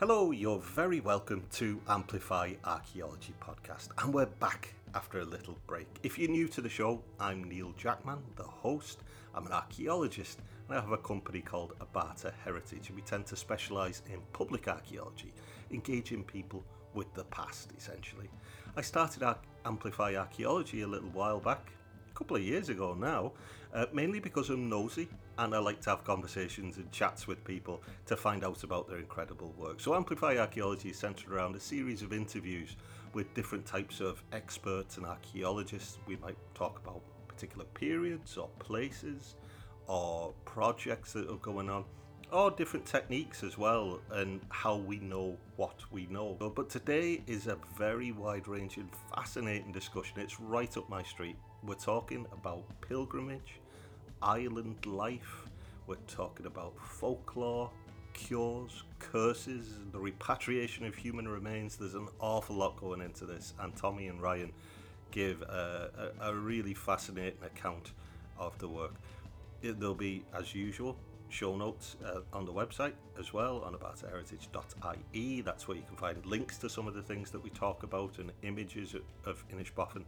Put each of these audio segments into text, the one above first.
Hello, you're very welcome to Amplify Archaeology Podcast, and we're back after a little break. If you're new to the show, I'm Neil Jackman, the host. I'm an archaeologist, and I have a company called Abarta Heritage, and we tend to specialise in public archaeology, engaging people with the past, essentially. I started Ar- Amplify Archaeology a little while back, a couple of years ago now, uh, mainly because I'm nosy and I like to have conversations and chats with people to find out about their incredible work. So, Amplify Archaeology is centered around a series of interviews with different types of experts and archaeologists. We might talk about particular periods or places or projects that are going on or different techniques as well and how we know what we know. But today is a very wide ranging, fascinating discussion. It's right up my street. We're talking about pilgrimage island life. We're talking about folklore, cures, curses, the repatriation of human remains. There's an awful lot going into this, and Tommy and Ryan give a, a, a really fascinating account of the work. It, there'll be, as usual, show notes uh, on the website as well on abartaheritage.ie. That's where you can find links to some of the things that we talk about and images of, of Inishbofin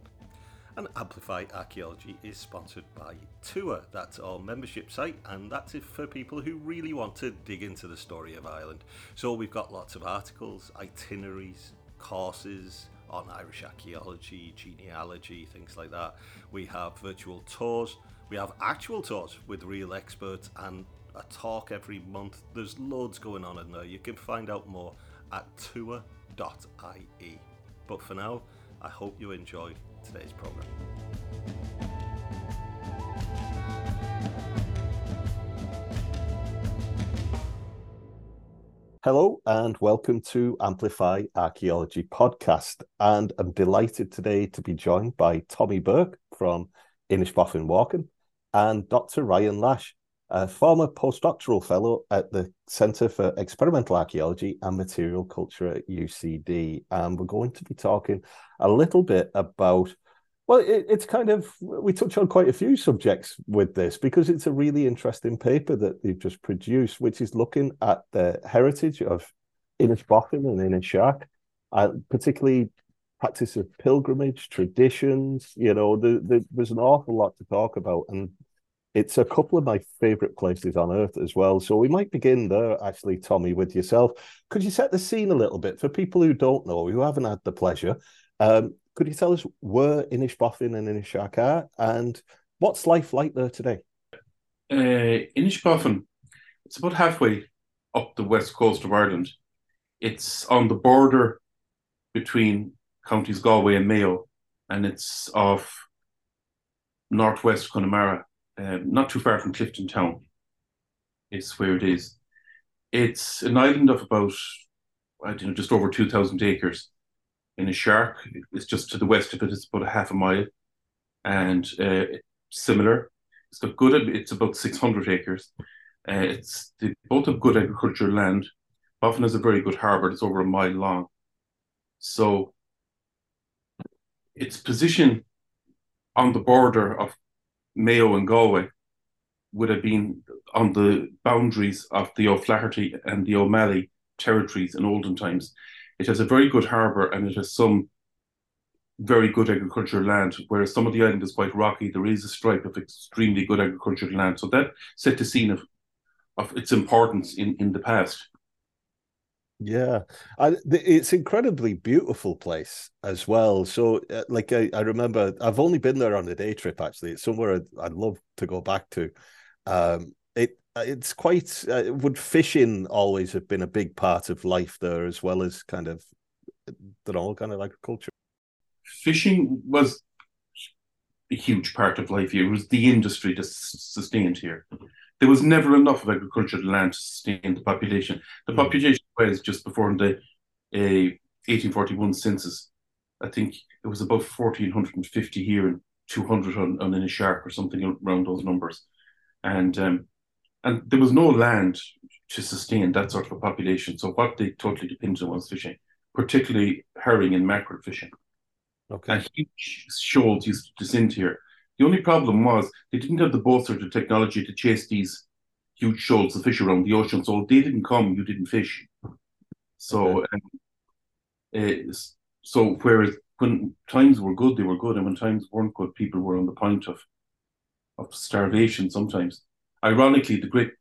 and Amplify Archaeology is sponsored by Tuath. That's our membership site, and that's it for people who really want to dig into the story of Ireland. So we've got lots of articles, itineraries, courses on Irish archaeology, genealogy, things like that. We have virtual tours, we have actual tours with real experts, and a talk every month. There's loads going on in there. You can find out more at tuath.ie. But for now, I hope you enjoy today's program. Hello and welcome to Amplify Archaeology podcast. And I'm delighted today to be joined by Tommy Burke from Inishbofin Walken and Dr. Ryan Lash, a former postdoctoral fellow at the Centre for Experimental Archaeology and Material Culture at UCD. And we're going to be talking a little bit about well, it, it's kind of we touch on quite a few subjects with this because it's a really interesting paper that they've just produced, which is looking at the heritage of Inishbofin and Inishark, and uh, particularly practice of pilgrimage, traditions. You know, the, the, there's an awful lot to talk about, and it's a couple of my favorite places on earth as well. So we might begin there, actually, Tommy, with yourself. Could you set the scene a little bit for people who don't know, who haven't had the pleasure? Um, could you tell us where Inishbofin and Inishark are, and what's life like there today? Uh, Inishbofin, it's about halfway up the west coast of Ireland. It's on the border between counties Galway and Mayo, and it's off northwest Connemara um, not too far from Clifden Town. It's where it is. It's an island of about, I don't know, just over 2,000 acres. Inishark, it's just to the west of it, it's about a half a mile. And uh, similar, it's got good, it's about 600 acres. Uh, it's they both have good agricultural land. Boffin has a very good harbour It's over a mile long. So its position on the border of Mayo and Galway would have been on the boundaries of the O'Flaherty and the O'Malley territories in olden times. It has a very good harbour and it has some very good agricultural land, whereas some of the island is quite rocky. There is a stripe of extremely good agricultural land. So that set the scene of, of its importance in, in the past. Yeah, I, it's incredibly beautiful place as well. So, uh, like I, I remember, I've only been there on a day trip. Actually, it's somewhere I'd, I'd love to go back to. Um, it it's quite. Uh, would fishing always have been a big part of life there, as well as kind of, the all kind of agriculture. Fishing was a huge part of life here. It was the industry that sustained here there was never enough of agricultural land to sustain the population. The mm. population was just before the uh, 1841 census. I think it was about 1,450 here and 200 on, on Inishark or something around those numbers. And um, and there was no land to sustain that sort of a population. So what they totally depended on was fishing, particularly herring and mackerel fishing. Okay. And huge shoals used to descend here. The only problem was they didn't have the boats or the technology to chase these huge shoals of fish around the ocean. So if they didn't come, you didn't fish. So, okay. um, uh, so whereas when times were good, they were good, and when times weren't good, people were on the point of of starvation. Sometimes, ironically, the Great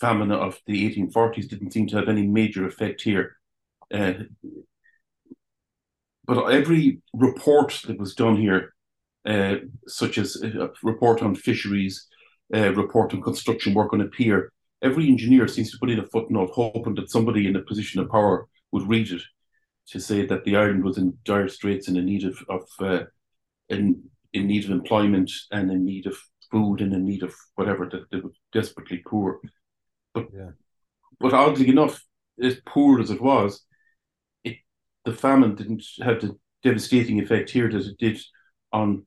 Famine of the 1840s didn't seem to have any major effect here. Uh, but every report that was done here, uh, such as a report on fisheries, a report on construction work on a pier, every engineer seems to put in a footnote hoping that somebody in a position of power would read it to say that the island was in dire straits and in need of, of uh, in in need of employment and in need of food and in need of whatever that they were desperately poor. But yeah. but oddly enough, as poor as it was, it the famine didn't have the devastating effect here that it did on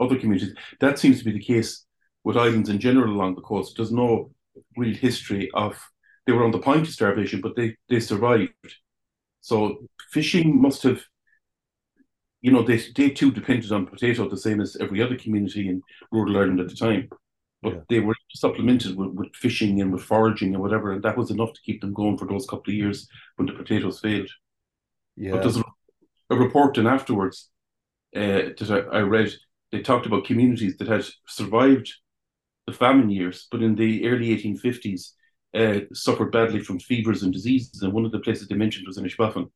other communities. That seems to be the case with islands in general along the coast. There's no real history of they were on the point of starvation, but they they survived. So fishing must have, you know, they they too depended on potato the same as every other community in rural Ireland at the time. But yeah. they were supplemented with, with fishing and with foraging and whatever, and that was enough to keep them going for those couple of years when the potatoes failed. Yeah. But there's a, a report in afterwards uh, that I, I read. They talked about communities that had survived the famine years, but in the early 1850s, uh, suffered badly from fevers and diseases. And one of the places they mentioned was Inishbofin. Okay.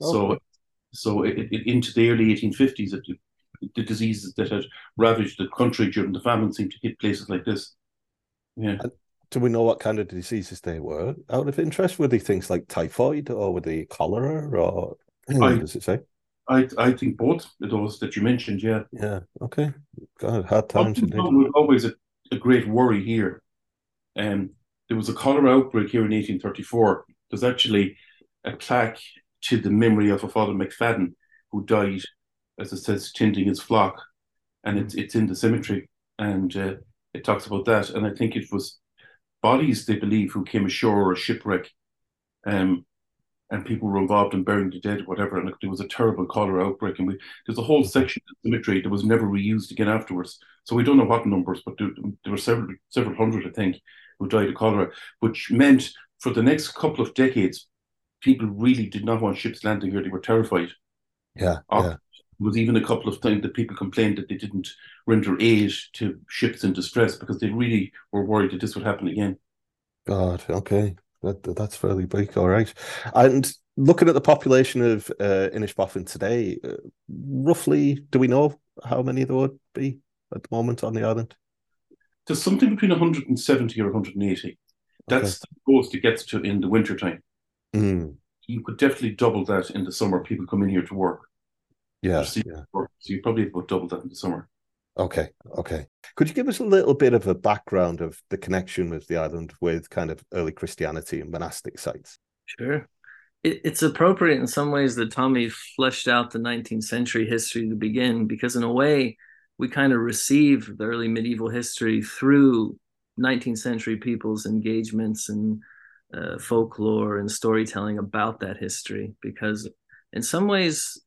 So, so it, it, into the early 1850s, it, the diseases that had ravaged the country during the famine seemed to hit places like this. Yeah. And do we know what kind of diseases they were? Out of interest, were they things like typhoid or were they cholera or I, does it say? I I think both of those that you mentioned. Yeah. Yeah. Okay. God, hard times. Was always a, a great worry here. Um, there was a cholera outbreak here in 1834. There's actually a plaque to the memory of a Father McFadden who died, as it says, tending his flock, and it's it's in the cemetery, and uh, it talks about that. And I think it was bodies they believe who came ashore or a shipwreck, um, and people were involved in burying the dead, whatever. And there was a terrible cholera outbreak, and we, there's a whole section of the cemetery that was never reused again afterwards. So we don't know what numbers, but there, there were several several hundred, I think, who died of cholera, which meant for the next couple of decades, people really did not want ships landing here. They were terrified. Yeah, yeah. There was even a couple of times that people complained that they didn't render aid to ships in distress because they really were worried that this would happen again. God, okay. That, that's fairly big, all right. And looking at the population of uh, Inishbofin today, uh, roughly, do we know how many there would be at the moment on the island? There's something between 170 or 180. That's okay. the most it gets to in the wintertime. Mm. You could definitely double that in the summer. People come in here to work. Yeah, yeah. Work. So you probably about double that in the summer. Okay, okay. Could you give us a little bit of a background of the connection with the island with kind of early Christianity and monastic sites? Sure. It, it's appropriate in some ways that Tommy fleshed out the 19th century history to begin, because in a way, we kind of receive the early medieval history through 19th century people's engagements and uh, folklore and storytelling about that history because in some ways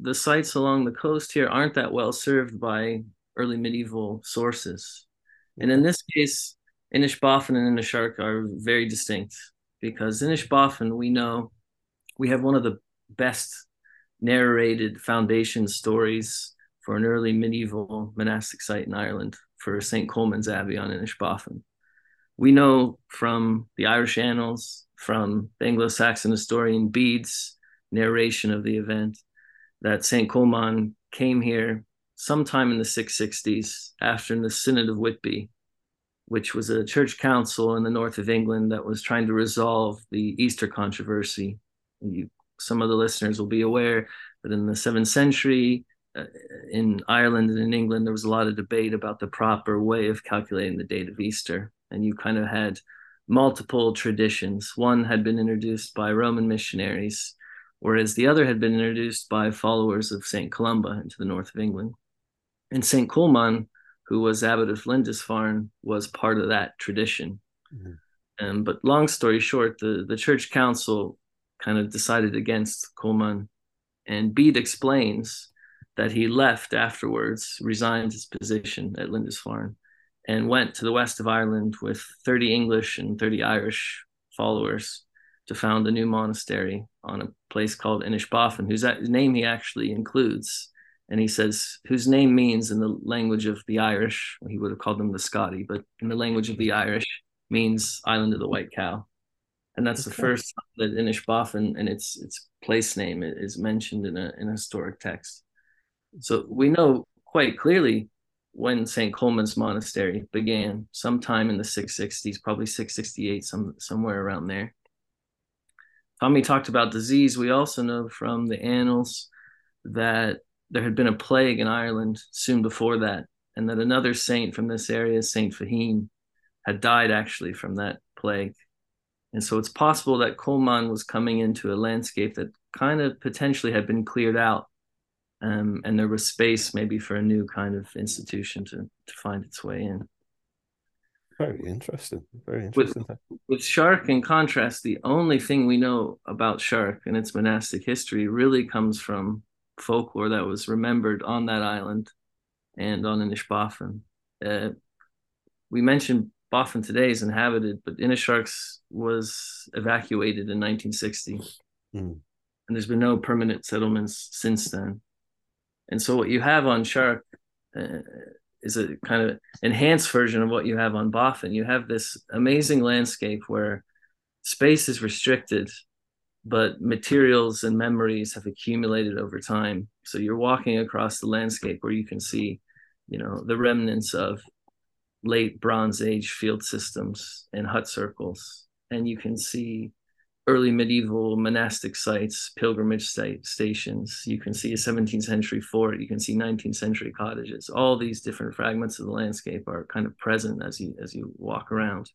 the sites along the coast here aren't that well served by early medieval sources and in this case Inishbofin and Inishark are very distinct because Inishbofin we know we have one of the best narrated foundation stories for an early medieval monastic site in Ireland for St. Colman's Abbey on Inishbofin. We know from the Irish annals, from the Anglo Saxon historian Bede's narration of the event, that St. Colman came here sometime in the 660s after the Synod of Whitby, which was a church council in the north of England that was trying to resolve the Easter controversy. You, some of the listeners will be aware that in the seventh century, uh, in Ireland and in England, there was a lot of debate about the proper way of calculating the date of Easter. And you kind of had multiple traditions. One had been introduced by Roman missionaries, whereas the other had been introduced by followers of St. Columba into the north of England. And St. Colman, who was abbot of Lindisfarne, was part of that tradition. Mm-hmm. Um, but long story short, the, the church council kind of decided against Colman. And Bede explains that he left afterwards, resigned his position at Lindisfarne, and went to the west of Ireland with 30 English and 30 Irish followers to found a new monastery on a place called Inishbofin, whose name he actually includes. And he says, whose name means in the language of the Irish, he would have called them the Scotti, but in the language of the Irish, means Island of the White Cow. And that's okay. the first that Inishbofin and its its place name is mentioned in a, in a historic text. So we know quite clearly when St. Colman's Monastery began, sometime in the 660s, probably 668, some somewhere around there. Tommy talked about disease. We also know from the annals that there had been a plague in Ireland soon before that, and that another saint from this area, Saint Fahine, had died actually from that plague. And so it's possible that Colman was coming into a landscape that kind of potentially had been cleared out. Um, and there was space maybe for a new kind of institution to, to find its way in. Very interesting. Very interesting. With, with Shark, in contrast, the only thing we know about Shark and its monastic history really comes from folklore that was remembered on that island and on Inishbofin. Uh, we mentioned Boffin today is inhabited, but Inisharks was evacuated in 1960. Mm. And there's been no permanent settlements since then. And so what you have on Shark uh, is a kind of enhanced version of what you have on Boffin. You have this amazing landscape where space is restricted, but materials and memories have accumulated over time. So you're walking across the landscape where you can see, you know, the remnants of late Bronze Age field systems and hut circles, and you can see early medieval monastic sites, pilgrimage site stations. You can see a 17th century fort. You can see 19th century cottages. All these different fragments of the landscape are kind of present as you as you walk around.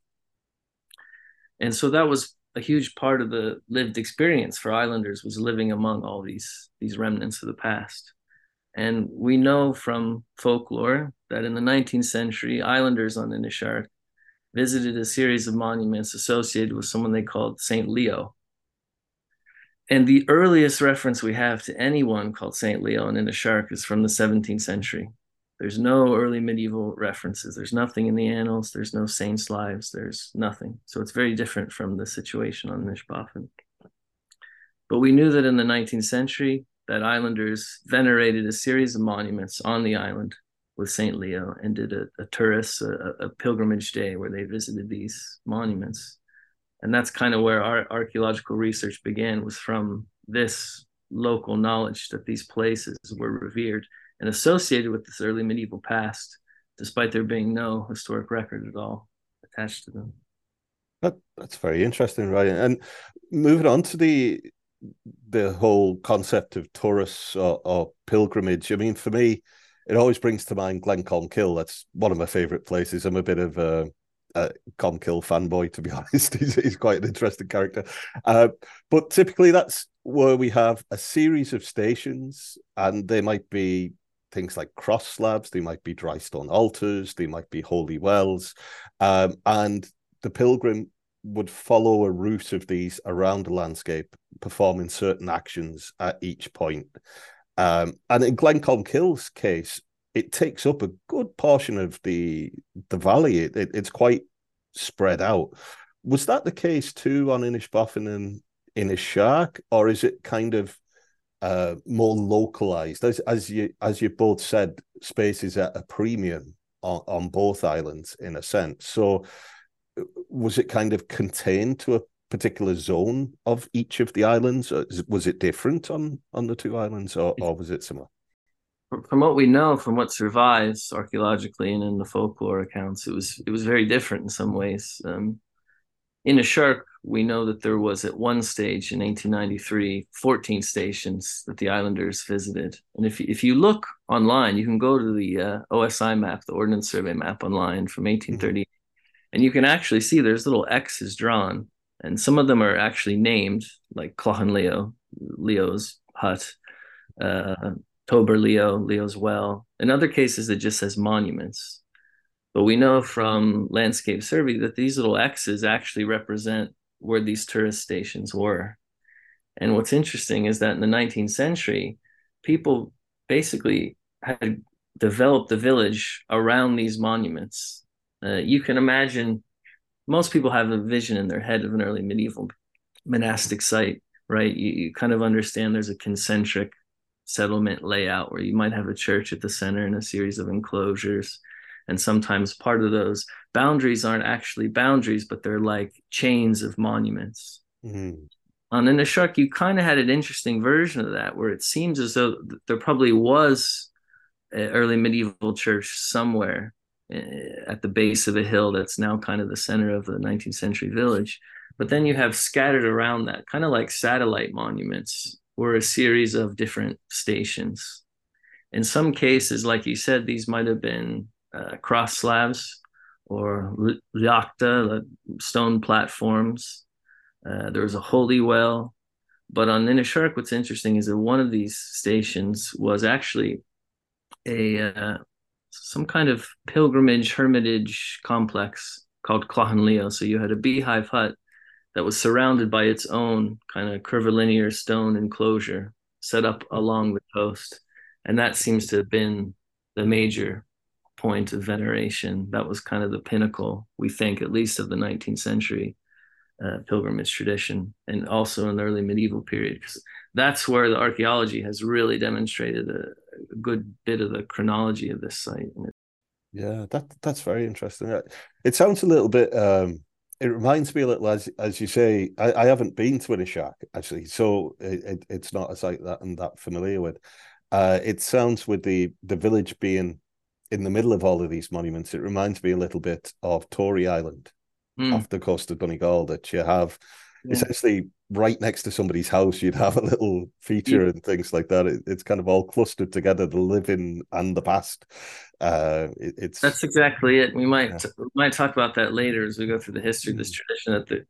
And so that was a huge part of the lived experience for islanders was living among all these these remnants of the past. And we know from folklore that in the 19th century, islanders on Inishark visited a series of monuments associated with someone they called Saint Leo. And the earliest reference we have to anyone called Saint Leo in Inishark is from the 17th century. There's no early medieval references. There's nothing in the annals. There's no saints' lives. There's nothing. So it's very different from the situation on Inishbofin. But we knew that in the 19th century, that islanders venerated a series of monuments on the island with St. Leo and did a, a turas, a, a, pilgrimage day where they visited these monuments. And that's kind of where our archaeological research began was from this local knowledge that these places were revered and associated with this early medieval past, despite there being no historic record at all attached to them. That, that's very interesting, Ryan. And moving on to the the whole concept of turas or, or pilgrimage. I mean, for me, it always brings to mind Glencolmcille. That's one of my favorite places. I'm a bit of a, a Colmcille fanboy, to be honest. he's, he's quite an interesting character. Uh, but typically, that's where we have a series of stations, and they might be things like cross slabs, they might be dry stone altars, they might be holy wells, um, and the pilgrim would follow a route of these around the landscape, performing certain actions at each point. Um, and in Glencolmcille's case, it takes up a good portion of the the valley. It, it, it's quite spread out. Was that the case too on Inishbofin and Inishark, or is it kind of uh, more localized? As as you as you both said, space is at a premium on, on both islands in a sense. So was it kind of contained to a particular zone of each of the islands? Was it different on on the two islands, or, or was it similar? From what we know, from what survives archaeologically and in the folklore accounts, it was it was very different in some ways. Um, Inishark, we know that there was at one stage in 1893 14 stations that the islanders visited. And if, if you look online, you can go to the uh, OSI map, the Ordnance Survey map online from 1830, mm-hmm. and you can actually see there's little X's drawn and some of them are actually named like Clachan Leo, Leo's hut, uh, Tober Leo, Leo's well. In other cases, it just says monuments. But we know from landscape survey that these little X's actually represent where these turas stations were. And what's interesting is that in the 19th century, people basically had developed the village around these monuments. Uh, you can imagine most people have a vision in their head of an early medieval monastic site, right? You, you kind of understand there's a concentric settlement layout where you might have a church at the center and a series of enclosures. And sometimes part of those boundaries aren't actually boundaries, but they're like chains of monuments. Mm. On Inishark, you kind of had an interesting version of that where it seems as though there probably was an early medieval church somewhere at the base of a hill that's now kind of the center of the 19th century village. But then you have scattered around that, kind of like satellite monuments, or a series of different stations. In some cases, like you said, these might have been uh, cross slabs or leachta, stone platforms. Uh, there was a holy well. But on Inishark, what's interesting is that one of these stations was actually a uh, some kind of pilgrimage hermitage complex called Clachanleo. So you had a beehive hut that was surrounded by its own kind of curvilinear stone enclosure set up along the coast. And that seems to have been the major point of veneration. That was kind of the pinnacle, we think, at least of the 19th century uh, pilgrimage tradition, and also in the early medieval period. Because that's where the archaeology has really demonstrated a, a good bit of the chronology of this site. Yeah, that that's very interesting. It sounds a little bit um, it reminds me a little, as as you say, I, I haven't been to Inishark actually, so it, it, it's not a site that I'm that familiar with. Uh, it sounds with the the village being in the middle of all of these monuments, it reminds me a little bit of Tory Island mm. off the coast of Donegal. That you have yeah. essentially right next to somebody's house, you'd have a little feature yeah. and things like that. It, it's kind of all clustered together, the living and the past. Uh, it, it's that's exactly it. We might yeah. we might talk about that later as we go through the history of this mm. tradition. That the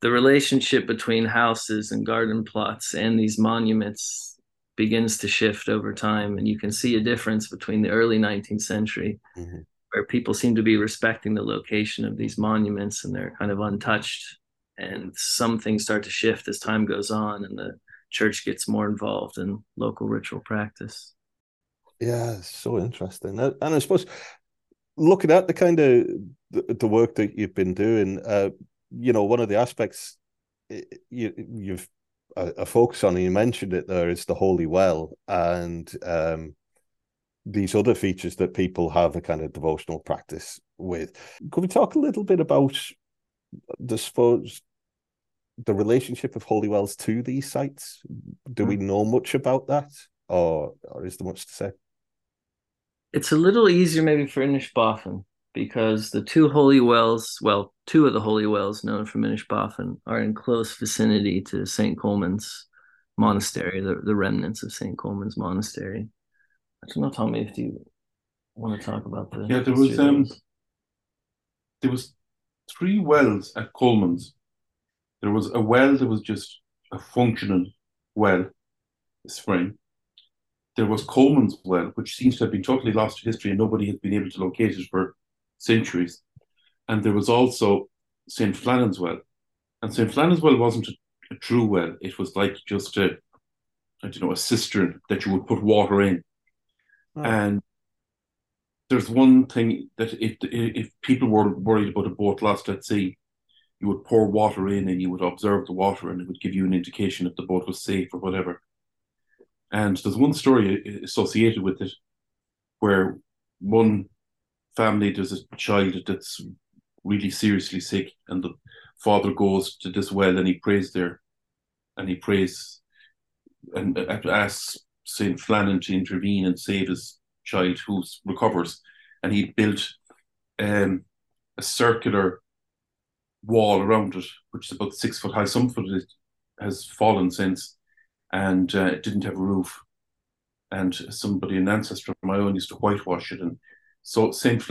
the relationship between houses and garden plots and these monuments begins to shift over time, and you can see a difference between the early 19th century. Mm-hmm. Where people seem to be respecting the location of these monuments and they're kind of untouched and some things start to shift as time goes on and the church gets more involved in local ritual practice yeah so interesting and i suppose looking at the kind of the, work that you've been doing uh you know one of the aspects you you've a, a focus on and you mentioned it there is the holy well and um these other features that people have a kind of devotional practice with. Could we talk a little bit about the suppose the relationship of holy wells to these sites. Do we hmm. know much about that or or is there much to say? It's a little easier maybe for Inishbofin because the two holy wells well two of the holy wells known from Inishbofin are in close vicinity to st colman's monastery the, the remnants of st colman's monastery. I don't know tommy if you want to talk about the yeah there was um there was three wells at Colman's. There was a well that was just a functional well, a spring. There was Colman's well, which seems to have been totally lost to history and nobody has been able to locate it for centuries. And there was also St. Flannan's well. And St. Flannan's well wasn't a, a true well. It was like just a, I don't know, a cistern that you would put water in. Oh. And there's one thing that if if people were worried about a boat lost at sea, you would pour water in and you would observe the water and it would give you an indication if the boat was safe or whatever. And there's one story associated with it where one family there's a child that's really seriously sick and the father goes to this well and he prays there and he prays and asks Saint Flannan to intervene and save his child who recovers, and he built um, a circular wall around it, which is about six foot high. Some of it has fallen since, and uh, it didn't have a roof. And somebody, an ancestor of my own, used to whitewash it. And so Saint,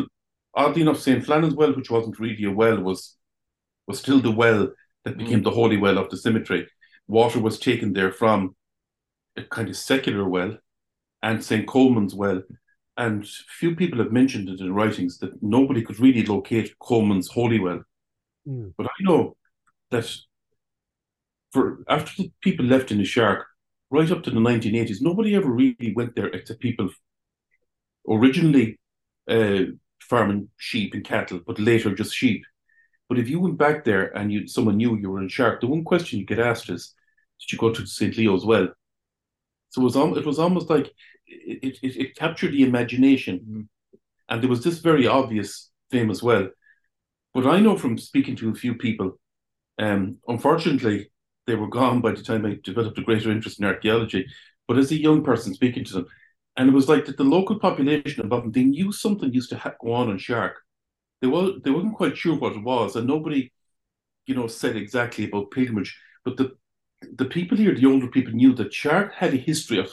oddly enough, Saint Flannan's well, which wasn't really a well, was was still the well that became mm. the holy well of the cemetery. Water was taken there from a kind of secular well, and St. Colman's well and few people have mentioned it in writings that nobody could really locate Coleman's holy well. Mm. But I know that for after the people left in the Shark, right up to the 1980s, nobody ever really went there except people originally uh, farming sheep and cattle, but later just sheep. But if you went back there and you someone knew you were in Shark, the one question you get asked is, "Did you go to St. Leo's well?" So it was it was almost like it, it, it captured the imagination, mm-hmm. and there was this very obvious famous well. But I know from speaking to a few people, um, unfortunately, they were gone by the time I developed a greater interest in archaeology. But as a young person speaking to them, and it was like that the local population above them, they knew something used to ha- go on in Shark. They, were, they wasn't quite sure what it was, and nobody, you know, said exactly about pilgrimage. But the the people here, the older people, knew that Shark had a history of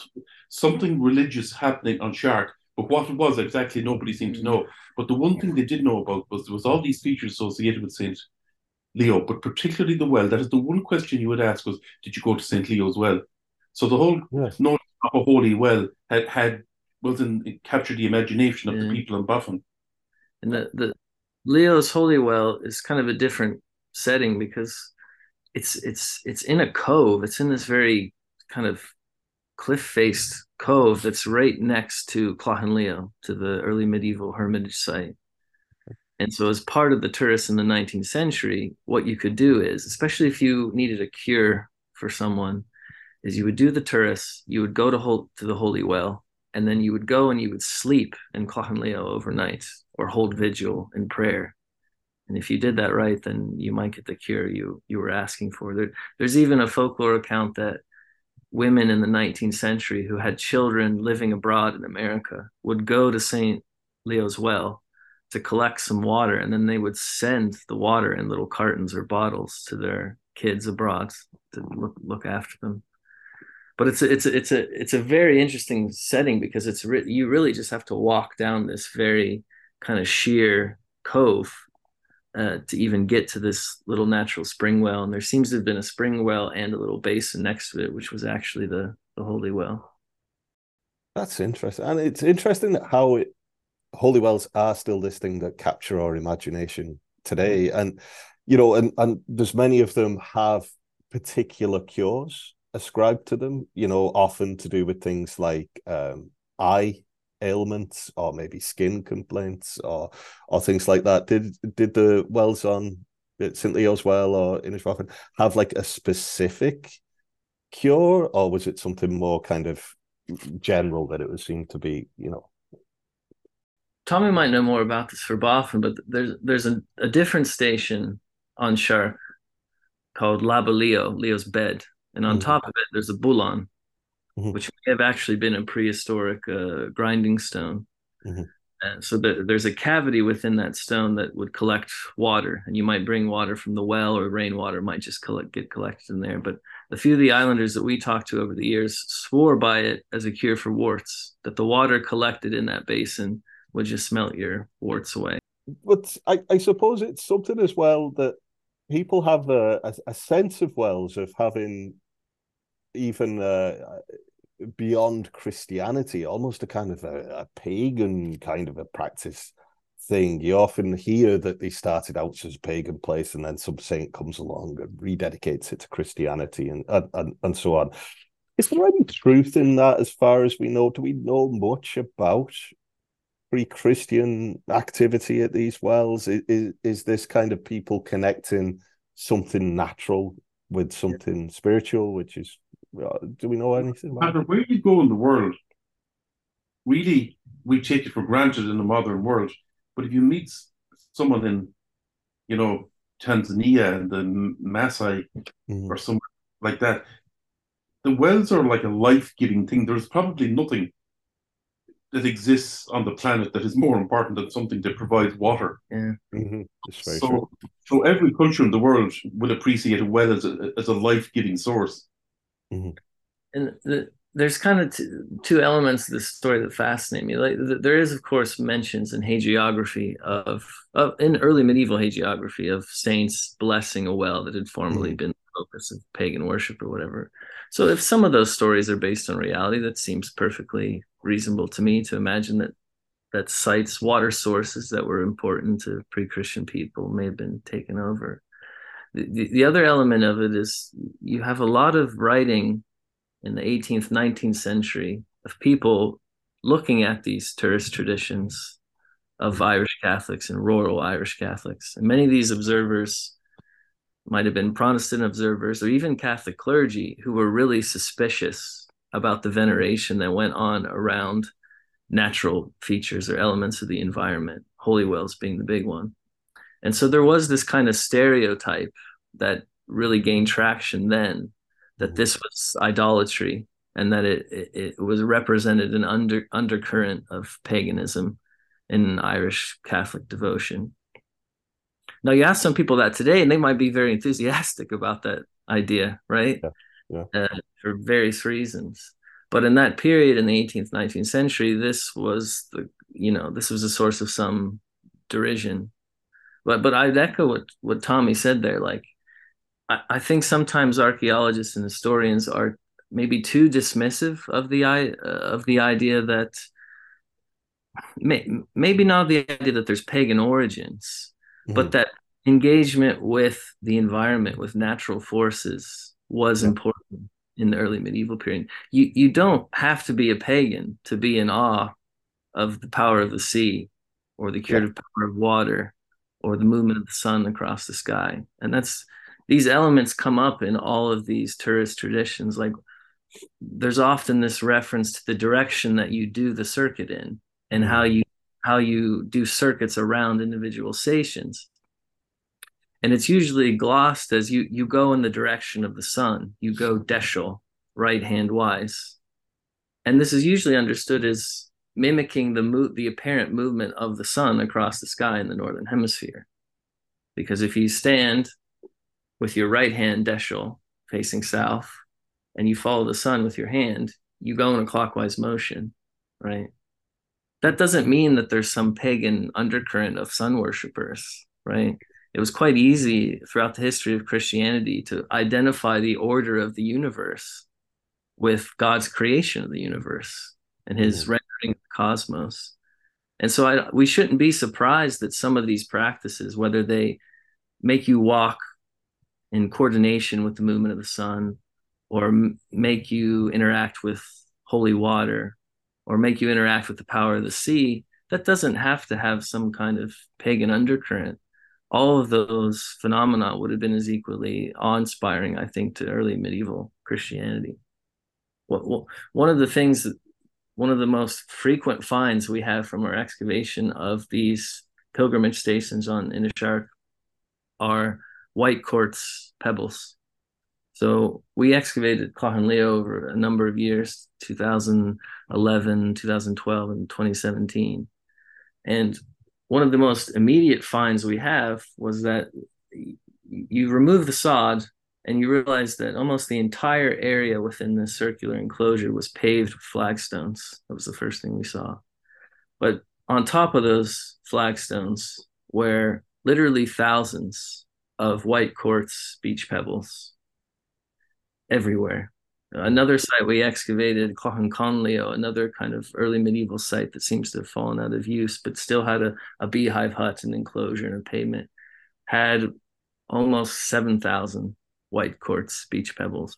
something religious happening on Shark, but what it was exactly, nobody seemed to mm. know. But the one thing they did know about was there was all these features associated with Saint Leo, but particularly the well. That is the one question you would ask was, did you go to Saint Leo's well? So the whole yes. notion of a holy well had had was in captured the imagination of yeah. the mm. people in Boffin. And the, the Leo's holy well is kind of a different setting because it's it's it's in a cove. It's in this very kind of cliff faced cove that's right next to Clachan Leo, to the early medieval hermitage site. And so, as part of the turas in the 19th century, what you could do is, especially if you needed a cure for someone, is you would do the turas, you would go to, hold, to the holy well, and then you would go and you would sleep in Clachan Leo overnight or hold vigil in prayer. And if you did that right, then you might get the cure you you were asking for. There, there's even a folklore account that women in the 19th century who had children living abroad in America would go to St. Leo's well to collect some water, and then they would send the water in little cartons or bottles to their kids abroad to look look after them but it's a, it's a, it's a it's a very interesting setting because it's re- you really just have to walk down this very kind of sheer cove uh, to even get to this little natural spring well. And there seems to have been a spring well and a little basin next to it which was actually the the holy well. That's interesting. And it's interesting that how it, holy wells are still this thing that capture our imagination today. Mm-hmm. and you know and and there's many of them have particular cures ascribed to them, you know, often to do with things like um, eye ailments or maybe skin complaints or or things like that. Did did the wells on St. Leo's Well or Inishbofin have like a specific cure, or was it something more kind of general that it would seem to be, you know? Tommy might know more about this for Boffin, but there's there's a, a different station on Shark called Laba Leo, Leo's bed, and on mm-hmm. top of it there's a bullaun mm-hmm. which have actually been a prehistoric uh, grinding stone. Mm-hmm. and so the, there's a cavity within that stone that would collect water and you might bring water from the well or rainwater might just collect, get collected in there. But a few of the islanders that we talked to over the years swore by it as a cure for warts that the water collected in that basin would just melt your warts away. But I, I suppose it's something as well that people have a, a, a sense of Wells of having even uh, beyond Christianity, almost a kind of a, a, pagan kind of a practice thing. You often hear that they started out as a pagan place and then some saint comes along and rededicates it to Christianity and, and, and so on. Is there any truth in that as far as we know? Do we know much about pre-Christian activity at these wells? Is, is, is this kind of people connecting something natural with something yeah. spiritual, which is do we know anything about Matter where you go in the world, really we take it for granted in the modern world. But if you meet someone in, you know, Tanzania and the Maasai mm-hmm. or somewhere like that, the wells are like a life giving thing. There's probably nothing that exists on the planet that is more important than something that provides water. Yeah. Mm-hmm. So, true. so every culture in the world will appreciate a well as a, as a life giving source. Mm-hmm. And the, there's kind of two, two elements of this story that fascinate me. Like the, there is, of course, mentions in hagiography of, of in early medieval hagiography of saints blessing a well that had formerly mm-hmm. been the focus of pagan worship or whatever. So if some of those stories are based on reality, that seems perfectly reasonable to me to imagine that that sites, water sources that were important to pre-Christian people may have been taken over. The, the, the other element of it is you have a lot of writing in the 18th, 19th century of people looking at these turas traditions of Irish Catholics and rural Irish Catholics. And many of these observers might have been Protestant observers or even Catholic clergy who were really suspicious about the veneration that went on around natural features or elements of the environment, holy wells being the big one. And so there was this kind of stereotype that really gained traction then that this was idolatry and that it, it, it was represented an under undercurrent of paganism in Irish Catholic devotion. Now you ask some people that today, and they might be very enthusiastic about that idea, right? Yeah. Yeah. Uh, for various reasons. But in that period, in the 18th, 19th century, this was the you know this was a source of some derision. But but I'd echo what what Tommy said there. Like I, I think sometimes archaeologists and historians are maybe too dismissive of the uh, of the idea that may, maybe not the idea that there's pagan origins, mm-hmm. but that engagement with the environment, with natural forces, was yeah. important in the early medieval period. You you don't have to be a pagan to be in awe of the power of the sea, or the curative yeah. power of water, or the movement of the sun across the sky, and that's these elements come up in all of these turas traditions. Like there's often this reference to the direction that you do the circuit in and how mm-hmm. you how you do circuits around individual stations. And it's usually glossed as you you go in the direction of the sun. You go deiseal right hand wise. And this is usually understood as mimicking the mo- the apparent movement of the sun across the sky in the northern hemisphere because if you stand with your right hand deiseal facing south and you follow the sun with your hand, you go in a clockwise motion, right? That doesn't mean that there's some pagan undercurrent of sun worshippers, right? It was quite easy throughout the history of Christianity to identify the order of the universe with God's creation of the universe and his rendering of the cosmos. And so I, we shouldn't be surprised that some of these practices, whether they make you walk in coordination with the movement of the sun, or m- make you interact with holy water or make you interact with the power of the sea that doesn't have to have some kind of pagan undercurrent. All of those phenomena would have been as equally awe-inspiring i think to early medieval christianity. Well, one of the things that one of the most frequent finds we have from our excavation of these pilgrimage stations on Inishark are white quartz pebbles so we excavated Clachan Leo over a number of years 2011, 2012, and 2017. And one of the most immediate finds we have was that you remove the sod and you realize that almost the entire area within this circular enclosure was paved with flagstones. That was the first thing we saw. But on top of those flagstones were literally thousands of white quartz beach pebbles everywhere. Another site we excavated, Clachan Conleo, another kind of early medieval site that seems to have fallen out of use, but still had a, a beehive hut, an enclosure, and a pavement, had almost 7,000 white quartz beach pebbles.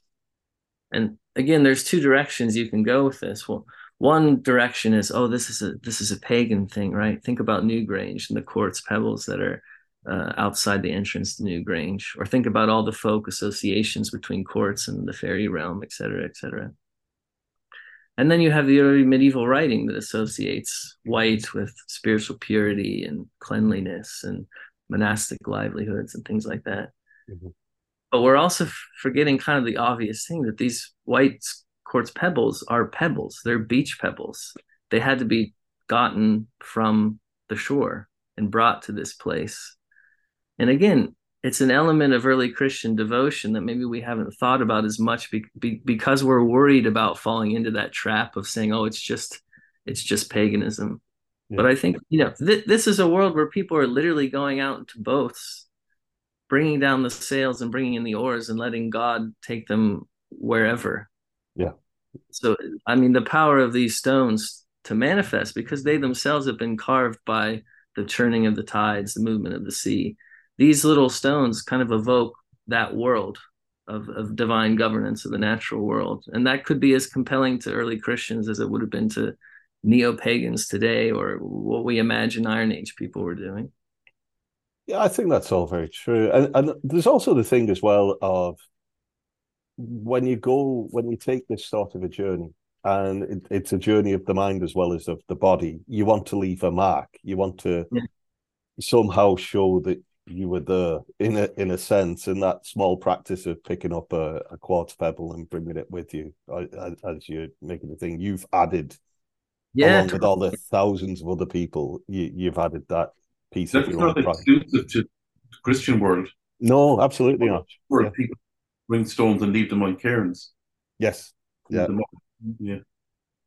And again, there's two directions you can go with this. Well, one direction is, oh, this is a this is a pagan thing, right? Think about Newgrange and the quartz pebbles that are uh, outside the entrance to Newgrange, or think about all the folk associations between quartz and the fairy realm, et cetera, et cetera. And then you have the early medieval writing that associates white with spiritual purity and cleanliness and monastic livelihoods and things like that. Mm-hmm. But we're also forgetting kind of the obvious thing that these white quartz pebbles are pebbles, they're beach pebbles. They had to be gotten from the shore and brought to this place and again, it's an element of early Christian devotion that maybe we haven't thought about as much be, be, because we're worried about falling into that trap of saying, "Oh, it's just it's just paganism." Yeah. But I think you know th- this is a world where people are literally going out into boats, bringing down the sails and bringing in the oars and letting God take them wherever. Yeah. So I mean, the power of these stones to manifest because they themselves have been carved by the churning of the tides, the movement of the sea these little stones kind of evoke that world of, of divine governance of the natural world. And that could be as compelling to early Christians as it would have been to neo pagans today or what we imagine Iron Age people were doing. Yeah, I think that's all very true. And, and there's also the thing as well of when you go, when you take this sort of a journey, and it, it's a journey of the mind as well as of the body, you want to leave a mark. You want to yeah. somehow show that you were there in a in a sense in that small practice of picking up a, a quartz pebble and bringing it with you as, as you're making the thing you've added yeah along with all the thousands of other people you, you've added that piece that's of not exclusive to the christian world. No absolutely not. Where yeah. people bring stones and leave them on cairns. Yes. Yeah. yeah.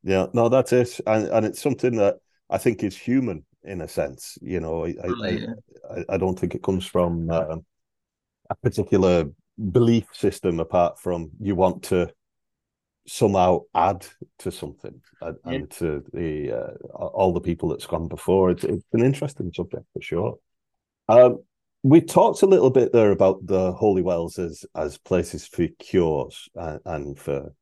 Yeah. No that's it. And, and it's something that i think is human in a sense. You know, I yeah. I, I, don't think it comes from uh, a particular belief system apart from you want to somehow add to something and, yeah. and to the uh, all the people that's gone before. It's, it's an interesting subject for sure. Um, we talked a little bit there about the holy wells as as places for cures and, and for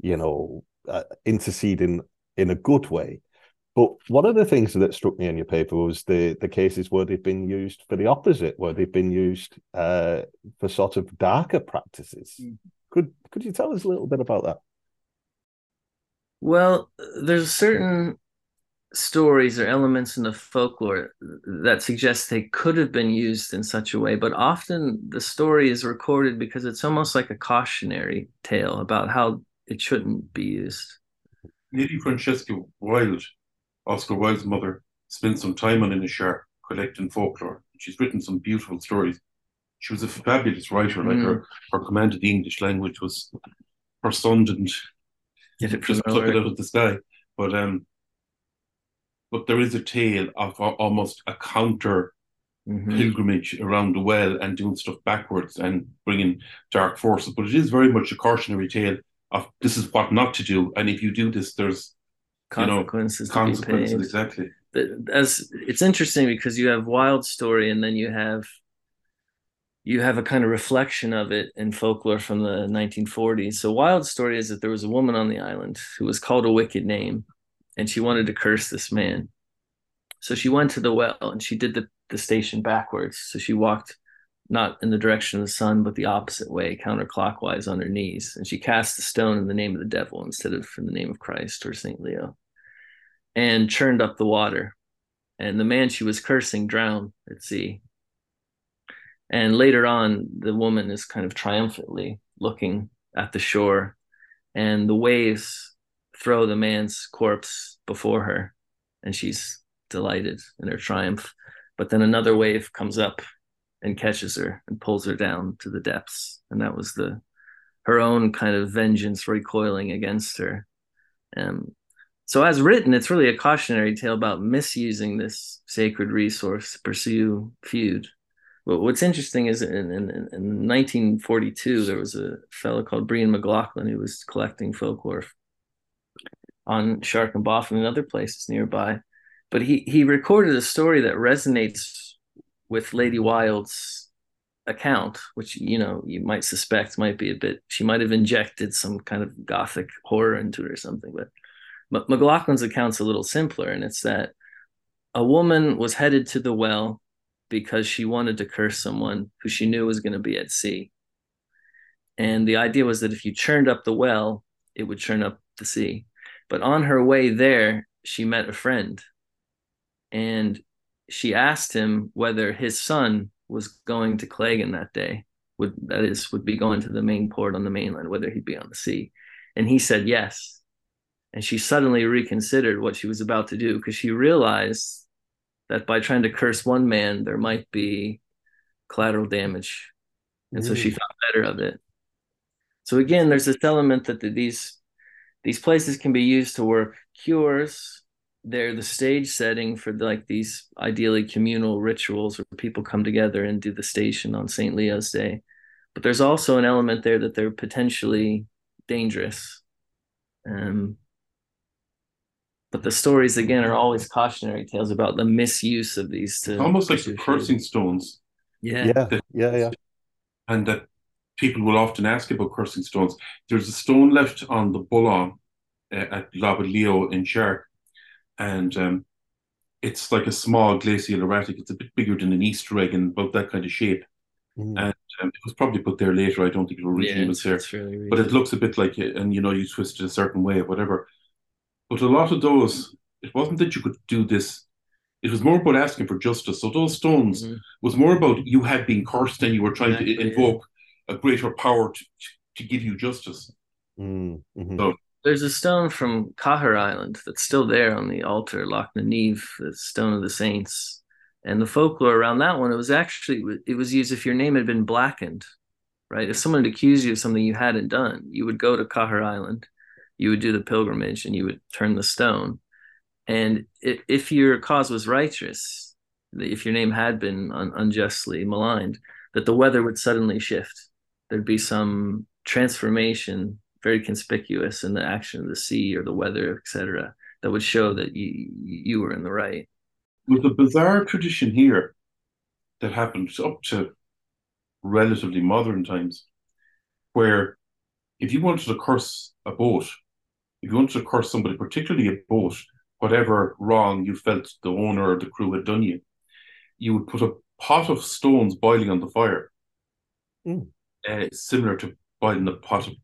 you know uh, interceding in a good way. But one of the things that struck me in your paper was the the cases where they've been used for the opposite, where they've been used uh, for sort of darker practices. Mm. Could could you tell us a little bit about that? Well, there's certain stories or elements in the folklore that suggest they could have been used in such a way, but often the story is recorded because it's almost like a cautionary tale about how it shouldn't be used. Lady Francesca Wilde Oscar Wilde's mother spent some time on Inishark collecting folklore. She's written some beautiful stories. She was a fabulous writer. Like mm. her, her command of the English language was her son didn't Get it just pluck it out of the sky. But um, but there is a tale of almost a counter mm-hmm. pilgrimage around the well and doing stuff backwards and bringing dark forces. But it is very much a cautionary tale of this is what not to do, and if you do this, there's consequences. You know, consequences, exactly. As it's interesting because you have Wilde story, and then you have you have a kind of reflection of it in folklore from the 1940s. So Wilde story is that there was a woman on the island who was called a wicked name, and she wanted to curse this man. So she went to the well and she did the, the station backwards. So she walked not in the direction of the sun, but the opposite way, counterclockwise on her knees. And she cast the stone in the name of the devil instead of in the name of Christ or St. Leo and churned up the water. And the man she was cursing drowned at sea. And later on, the woman is kind of triumphantly looking at the shore, and the waves throw the man's corpse before her, and she's delighted in her triumph. But then another wave comes up and catches her and pulls her down to the depths. And that was the her own kind of vengeance recoiling against her. Um, so, as written, it's really a cautionary tale about misusing this sacred resource to pursue feud. But what's interesting is in, in, in 1942, there was a fellow called Brian McLaughlin who was collecting folklore on Shark and Boffin and other places nearby. But he, he recorded a story that resonates with Lady Wilde's account, which you know you might suspect might be a bit. She might have injected some kind of gothic horror into it or something. But, McLaughlin's account's a little simpler, and it's that a woman was headed to the well because she wanted to curse someone who she knew was going to be at sea. And the idea was that if you churned up the well, it would churn up the sea. But on her way there, she met a friend. And she asked him whether his son was going to Cleggan that day, would that is would be going to the main port on the mainland, whether he'd be on the sea. And he said yes. And she suddenly reconsidered what she was about to do because she realized that by trying to curse one man, there might be collateral damage. And mm. so she mm. thought better of it. So again, there's this element that the, these these places can be used to work cures they're the stage setting for like these ideally communal rituals where people come together and do the station on St. Leo's Day. But there's also an element there that they're potentially dangerous. Um, but the stories again are always cautionary tales about the misuse of these to almost like the cursing stones. Yeah. Yeah. That, yeah, yeah. And that people will often ask about cursing stones. There's a stone left on the bullaun uh, at Leo in Shark and um, it's like a small glacial erratic. It's a bit bigger than an Easter egg and about that kind of shape. Mm. And um, it was probably put there later. I don't think it originally yeah, was there, really but it looks a bit like it, and you know, you twist it a certain way, or whatever. But a lot of those, it wasn't that you could do this. It was more about asking for justice. So those stones mm-hmm. was more about you had been cursed and you were trying exactly, to invoke yeah. a greater power to, to give you justice. Mm-hmm. So there's a stone from Cahir Island that's still there on the altar, Leac na Naomh, the stone of the saints. And the folklore around that one, it was actually it was used if your name had been blackened, right? If someone had accused you of something you hadn't done, you would go to Cahir Island, you would do the pilgrimage, and you would turn the stone. And if your cause was righteous, if your name had been unjustly maligned, that the weather would suddenly shift. There'd be some transformation very conspicuous in the action of the sea or the weather, etc., that would show that you you were in the right. With a bizarre tradition here that happened up to relatively modern times, where if you wanted to curse a boat, if you wanted to curse somebody, particularly a boat, whatever wrong you felt the owner or the crew had done you, you would put a pot of stones boiling on the fire, mm. uh, similar to boiling a pot of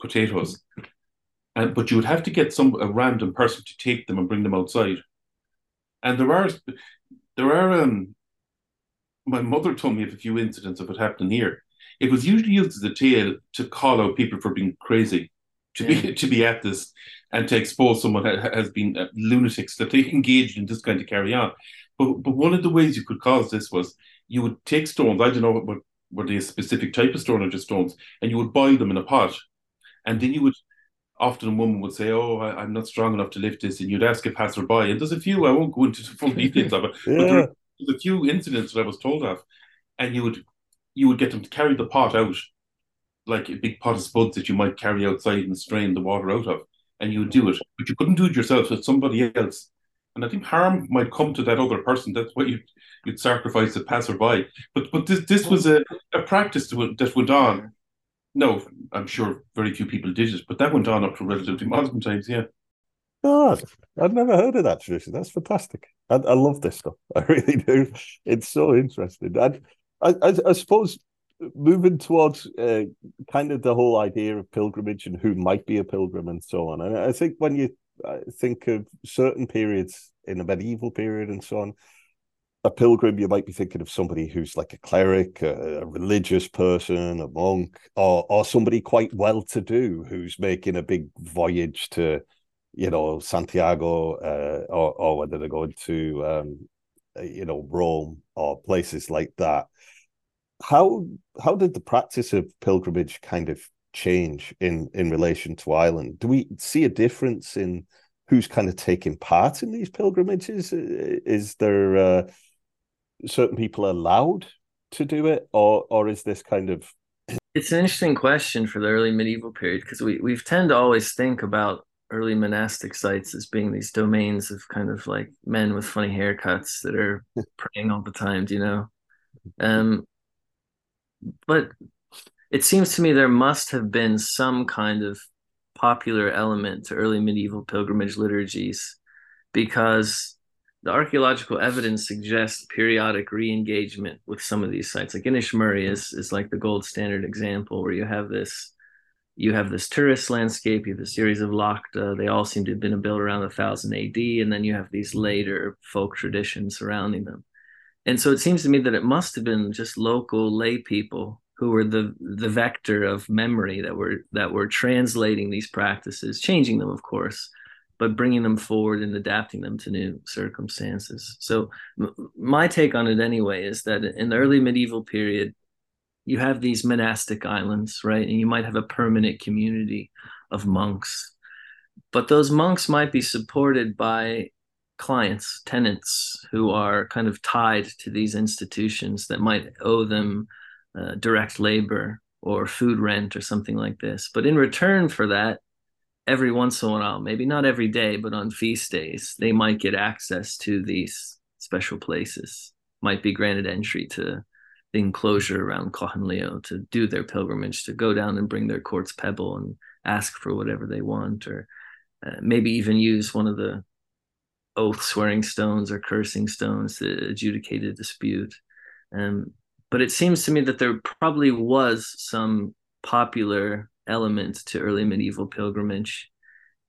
potatoes. And but you would have to get some a random person to take them and bring them outside. And there are there are um my mother told me of a few incidents of it happening here. It was usually used as a tale to call out people for being crazy, to yeah. be to be at this, and to expose someone that has been uh, lunatics that they engaged in just kind of carry on. But but one of the ways you could cause this was you would take stones. I don't know what, what were they a specific type of stone or just stones, and you would boil them in a pot, and then you would often a woman would say, "Oh, I, am not strong enough to lift this," and you'd ask a passerby. And there's a few I won't go into the full details of it, yeah. but there, there's a few incidents that I was told of, and you would you would get them to carry the pot out, like a big pot of spuds that you might carry outside and strain the water out of, and you would do it, but you couldn't do it yourself. with somebody else. And I think harm might come to that other person. That's why you you'd sacrifice the passerby. But but this this was a, a practice that went on no, I'm sure very few people did it, but that went on up to relatively modern times. Yeah. God, I'd never heard of that tradition. That's fantastic. I, I love this stuff. I really do. It's so interesting. And I, I, I suppose moving towards uh, kind of the whole idea of pilgrimage and who might be a pilgrim and so on. And I think when you think of certain periods in the medieval period and so on, a pilgrim, you might be thinking of somebody who's like a cleric, a, a religious person, a monk, or or somebody quite well to do who's making a big voyage to, you know, Santiago, uh, or or whether they're going to, um, you know, Rome or places like that. How how did the practice of pilgrimage kind of change in in relation to Ireland? Do we see a difference in who's kind of taking part in these pilgrimages? Is there uh, certain people allowed to do it, or or is this kind of? It's an interesting question for the early medieval period because we we tend to always think about early monastic sites as being these domains of kind of like men with funny haircuts that are praying all the time, do you know? Um, but it seems to me there must have been some kind of popular element to early medieval pilgrimage liturgies because the archaeological evidence suggests periodic re-engagement with some of these sites. Like Inishmurray is is like the gold standard example where you have this you have this turas landscape, you have a series of leachta, they all seem to have been built around 1000 AD, and then you have these later folk traditions surrounding them. And so it seems to me that it must have been just local lay people who were the the vector of memory that were that were translating these practices, changing them, of course, but bringing them forward and adapting them to new circumstances. So, m- my take on it anyway is that in the early medieval period, you have these monastic islands, right? And you might have a permanent community of monks, but those monks might be supported by clients, tenants who are kind of tied to these institutions that might owe them uh, direct labor or food rent or something like this. But in return for that, every once in a while, maybe not every day, but on feast days, they might get access to these special places, might be granted entry to the enclosure around Clochán to do their pilgrimage, to go down and bring their quartz pebble and ask for whatever they want, or uh, maybe even use one of the oath swearing stones or cursing stones to adjudicate a dispute. Um, but it seems to me that there probably was some popular element to early medieval pilgrimage.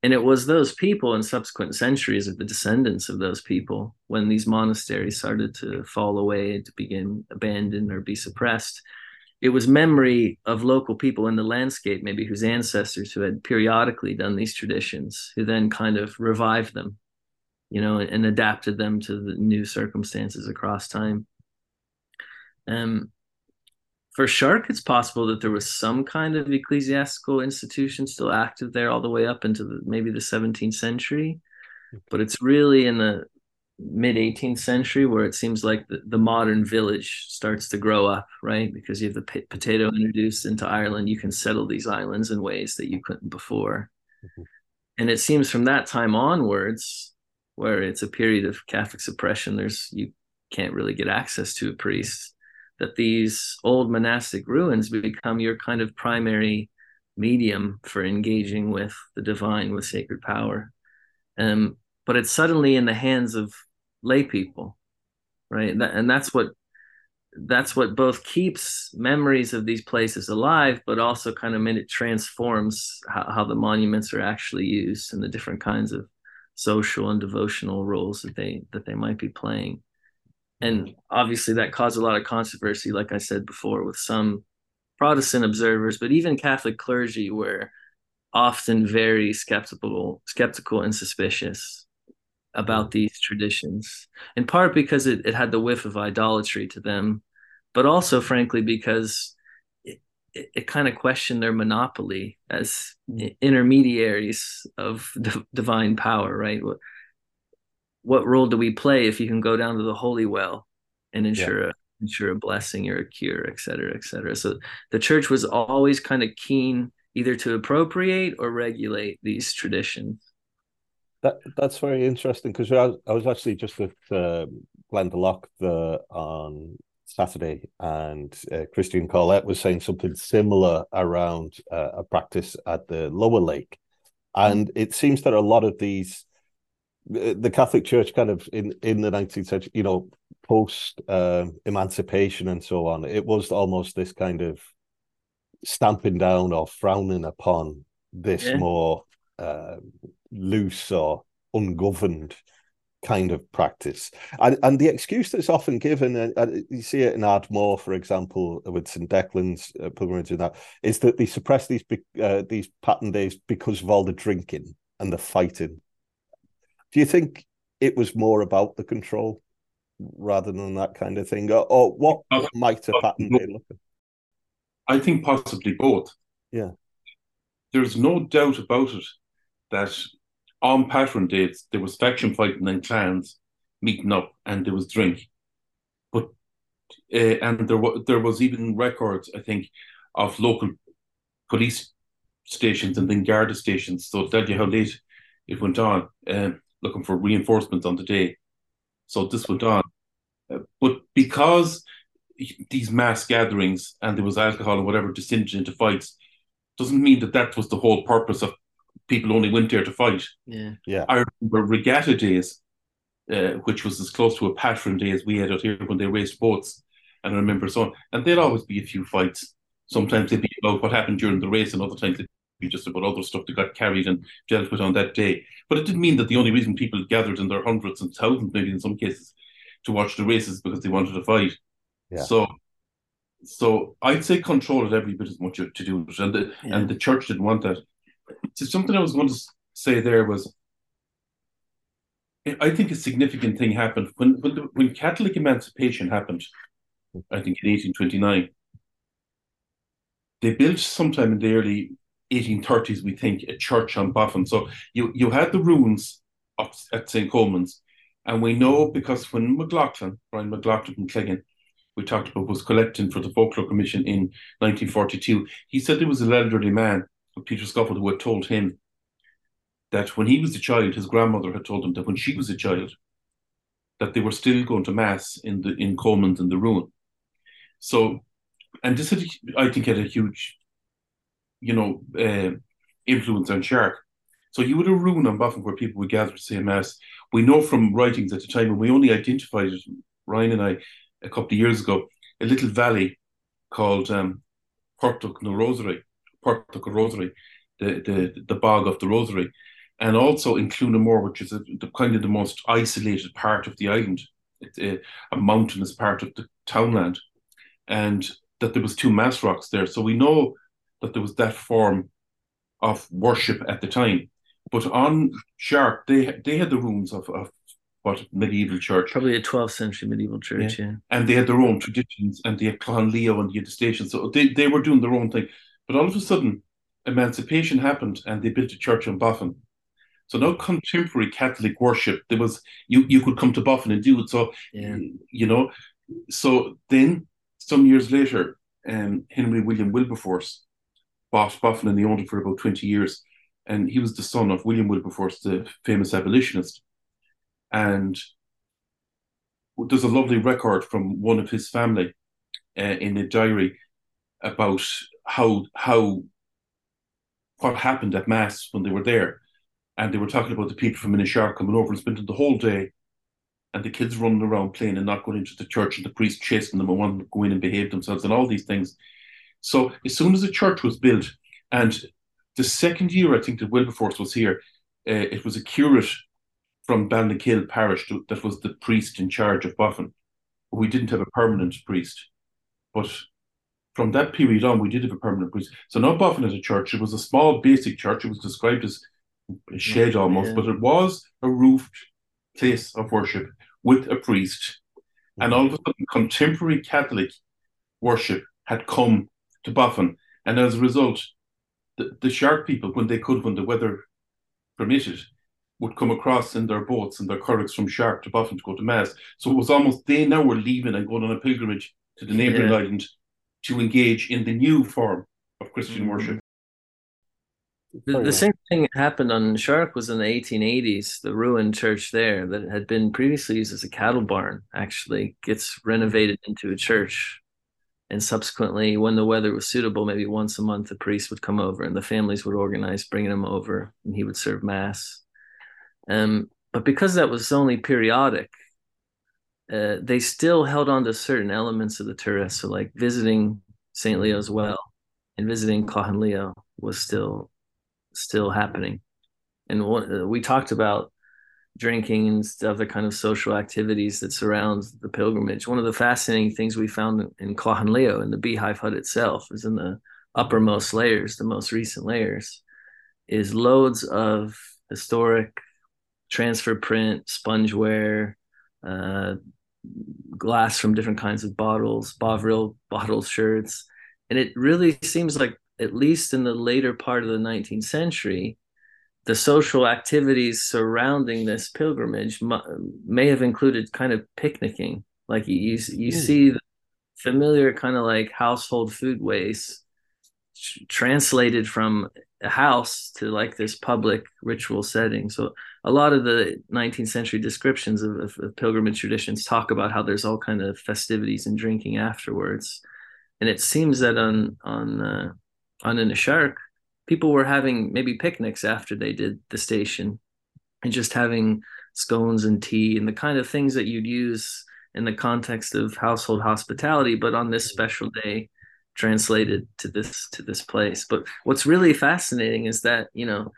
And it was those people in subsequent centuries of the descendants of those people when these monasteries started to fall away to begin abandoned or be suppressed. It was memory of local people in the landscape, maybe whose ancestors who had periodically done these traditions, who then kind of revived them, you know, and, adapted them to the new circumstances across time. Um, for Shark, it's possible that there was some kind of ecclesiastical institution still active there all the way up into the, maybe the 17th century. But it's really in the mid 18th century where it seems like the, the modern village starts to grow up, right? Because you have the p- potato introduced into Ireland, you can settle these islands in ways that you couldn't before. Mm-hmm. And it seems from that time onwards, where it's a period of Catholic suppression, there's you can't really get access to a priest that these old monastic ruins become your kind of primary medium for engaging with the divine, with sacred power. Um, but it's suddenly in the hands of lay people, right? And that's what that's what both keeps memories of these places alive, but also kind of it transforms how, how the monuments are actually used and the different kinds of social and devotional roles that they that they might be playing. And mm-hmm. obviously that caused a lot of controversy like i said before with some protestant observers but even catholic clergy were often very skeptical skeptical and suspicious about mm-hmm. these traditions in part because it, it had the whiff of idolatry to them but also frankly because it, it, kind of questioned their monopoly as intermediaries of divine power right what role do we play if you can go down to the holy well and ensure yeah. a ensure a blessing or a cure, et cetera, et cetera. So the church was always kind of keen either to appropriate or regulate these traditions. That that's very interesting because I, I, was actually just at uh, Glendalough the on Saturday, and uh, Christian Collett was saying something similar around uh, a practice at the Lower Lake, and it seems that a lot of these the Catholic Church kind of in in the 19th century, you know, post uh, emancipation and so on, it was almost this kind of stamping down or frowning upon this yeah. more uh, loose or ungoverned kind of practice. And, and the excuse that's often given, and, you see it in Ardmore, for example, with St. Declan's uh, pilgrimage and that, is that they suppress these uh, these pattern days because of all the drinking and the fighting do you think it was more about the control rather than that kind of thing, or, or what might a pattern have happened? I think possibly both. Yeah, there's no doubt about it that on patron dates there was faction fighting and clans meeting up, and there was drink. But uh, and there was there was even records, I think, of local police stations and then Garda stations. So tell you how late it went on. Um, looking for reinforcements on the day. So this went on. Uh, but because these mass gatherings and there was alcohol and whatever descended into fights, doesn't mean that that was the whole purpose of people only went there to fight. Yeah, yeah. I remember regatta days, uh, which was as close to a patron day as we had out here when they raced boats. And I remember so on, and there'd always be a few fights. Sometimes they'd be about what happened during the race, and other times they'd be just about other stuff that got carried and dealt with on that day. But it didn't mean that the only reason people gathered in their hundreds and thousands, maybe in some cases, to watch the races because they wanted to fight. Yeah. So, so I'd say control had every bit as much to do with it, and the yeah. and the church didn't want that. So something I was going to say there was, I think a significant thing happened when when the, when Catholic emancipation happened. I think in eighteen twenty nine. They built sometime in the early 1830s, we think, a church on Boffin. So you, you had the ruins at St. Colman's. And we know because when McLaughlin, Brian McLaughlin from Cleggan, we talked about, was collecting for the Folklore Commission in 1942, he said there was an elderly man, Peter Scuffle, who had told him that when he was a child, his grandmother had told him that when she was a child, that they were still going to mass in the in Colman's in the ruin. So, and this had, I think, had a huge you know, uh, influence on Shark. So you would have ruin on Boffin where people would gather to say mass. We know from writings at the time, and we only identified it, Ryan and I, a couple of years ago, a little valley called um, Portoc no Rosary, Portoc Rosary, the, the, the bog of the Rosary, and also in Clunamore, which is a, the kind of the most isolated part of the island. It's a, uh, a mountainous part of the townland, and that there was two mass rocks there. So we know that there was that form of worship at the time. But on Shark, they they had the ruins of, of what medieval church. Probably a 12th century medieval church, yeah. yeah. And they had their own traditions and they had Clochán Leo and had the station. So they, they were doing their own thing. But all of a sudden, emancipation happened and they built a church in Boffin. So no contemporary Catholic worship, there was you you could come to Boffin and do it. So yeah. you know, so then some years later, um, Henry William Wilberforce bought Boffin and he owned it for about 20 years. And he was the son of William Wilberforce, the famous abolitionist. And there's a lovely record from one of his family uh, in a diary about how how what happened at mass when they were there, and they were talking about the people from Inishark coming over and spending the whole day, and the kids running around playing and not going into the church, and the priest chasing them and wanting to go in and behave themselves, and all these things. So as soon as the church was built, and the second year I think that Wilberforce was here, uh, it was a curate from Ballinakill parish to, that was the priest in charge of Boffin. We didn't have a permanent priest, but from that period on, we did have a permanent priest. So not Boffin as a church. It was a small, basic church. It was described as a shed mm, almost, yeah. but it was a roofed place of worship with a priest. And all of a sudden, contemporary Catholic worship had come to Boffin. And as a result, the, the shark people, when they could, when the weather permitted, would come across in their boats and their curraghs from Shark to Boffin to go to Mass. So it was almost they now were leaving and going on a pilgrimage to the neighbouring yeah. island to engage in the new form of Christian mm-hmm. worship. The, the, same thing happened on Shark was in the 1880s. The ruined church there that had been previously used as a cattle barn actually gets renovated into a church and subsequently when the weather was suitable maybe once a month the priest would come over and the families would organize bringing him over and he would serve mass um, but because that was only periodic uh, they still held on to certain elements of the turas so like visiting st leo's well and visiting Clochán Leo was still still happening and what, uh, we talked about drinking and other kind of social activities that surround the pilgrimage. One of the fascinating things we found in Clochán Leo, in the beehive hut itself, is in the uppermost layers, the most recent layers, is loads of historic transfer print, spongeware, uh, glass from different kinds of bottles, Bovril bottle sherds. And it really seems like, at least in the later part of the 19th century, the social activities surrounding this pilgrimage may have included kind of picnicking like you you, you mm. see the familiar kind of like household food waste translated from a house to like this public ritual setting. So a lot of the 19th century descriptions of, of, of pilgrimage traditions talk about how there's all kind of festivities and drinking afterwards. And it seems that on on uh, on Inishark people were having maybe picnics after they did the station and just having scones and tea and the kind of things that you'd use in the context of household hospitality but on this special day translated to this to this place but what's really fascinating is that you know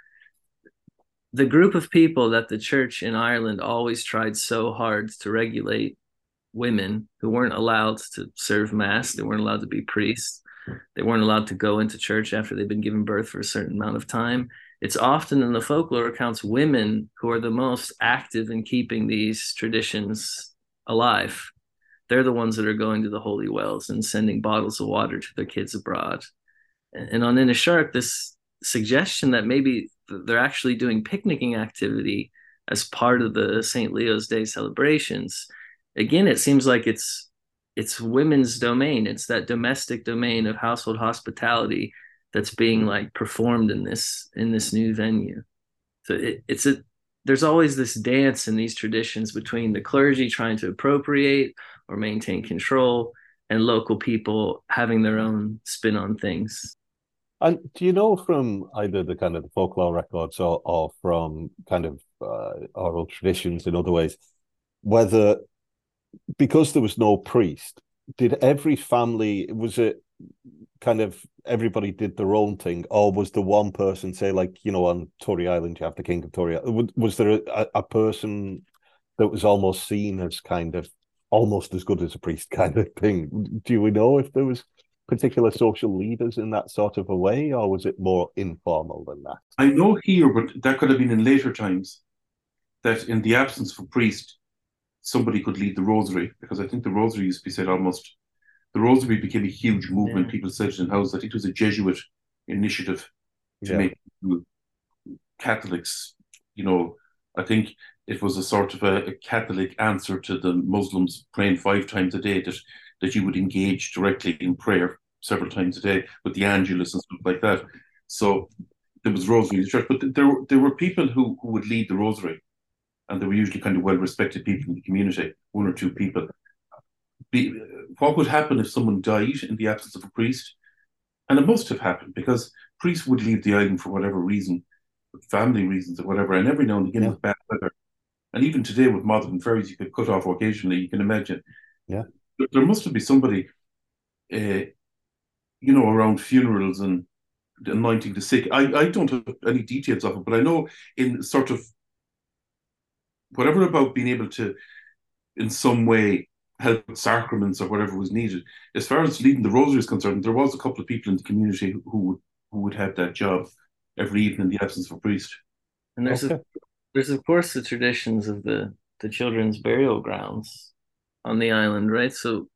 the group of people that the church in Ireland always tried so hard to regulate women who weren't allowed to serve mass they weren't allowed to be priests they weren't allowed to go into church after they've been given birth for a certain amount of time. It's often in the folklore accounts women who are the most active in keeping these traditions alive. They're the ones that are going to the holy wells and sending bottles of water to their kids abroad. And on Inishark, this suggestion that maybe they're actually doing picnicking activity as part of the St. Leo's Day celebrations. Again, it seems like it's it's women's domain it's that domestic domain of household hospitality that's being like performed in this in this new venue so it, it's a there's always this dance in these traditions between the clergy trying to appropriate or maintain control and local people having their own spin on things And do you know from either the kind of the folklore records or, or from kind of uh, oral traditions in other ways, whether because there was no priest, did every family was it kind of everybody did their own thing, or was the one person say like you know on Tory Island you have the King of Tory? Was there a, a person that was almost seen as kind of almost as good as a priest kind of thing? Do we know if there was particular social leaders in that sort of a way, or was it more informal than that? I know here, but that could have been in later times. That in the absence of a priest, somebody could lead the rosary, because I think the rosary used to be said almost. The rosary became a huge movement. Yeah. People said it in houses. I think it was a Jesuit initiative to yeah. make Catholics. You know, I think it was a sort of a, a Catholic answer to the Muslims praying five times a day. That that you would engage directly in prayer several times a day with the Angelus and stuff like that. So there was rosary in the church, but there there were people who who would lead the rosary, and they were usually kind of well respected people in the community, one or two people. Be, what would happen if someone died in the absence of a priest? And it must have happened because priests would leave the island for whatever reason, family reasons or whatever, and every now and again yeah. with bad weather. And even today with modern ferries, you could cut off occasionally. You can imagine. Yeah there must have been somebody, uh, you know, around funerals and anointing the sick. I, I don't have any details of it, but I know in sort of whatever about being able to, in some way, help with sacraments or whatever was needed. As far as leading the rosary is concerned, there was a couple of people in the community who would who would have that job every evening in the absence of a priest. And there's okay. a, there's of course the traditions of the the children's burial grounds on the island, right? So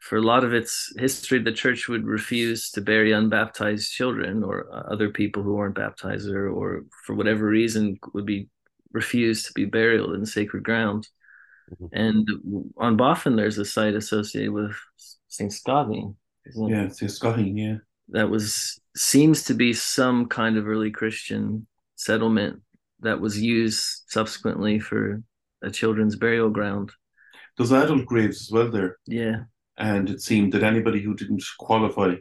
for a lot of its history, the church would refuse to bury unbaptized children or other people who weren't baptized or, or for whatever reason would be refused to be buried in sacred ground. Mm-hmm. And on Boffin, there's a site associated with St. Scotti. Yeah, St. Scotti, yeah. That was seems to be some kind of early Christian settlement that was used subsequently for a children's burial ground. There's adult graves as well there. Yeah. And it seemed that anybody who didn't qualify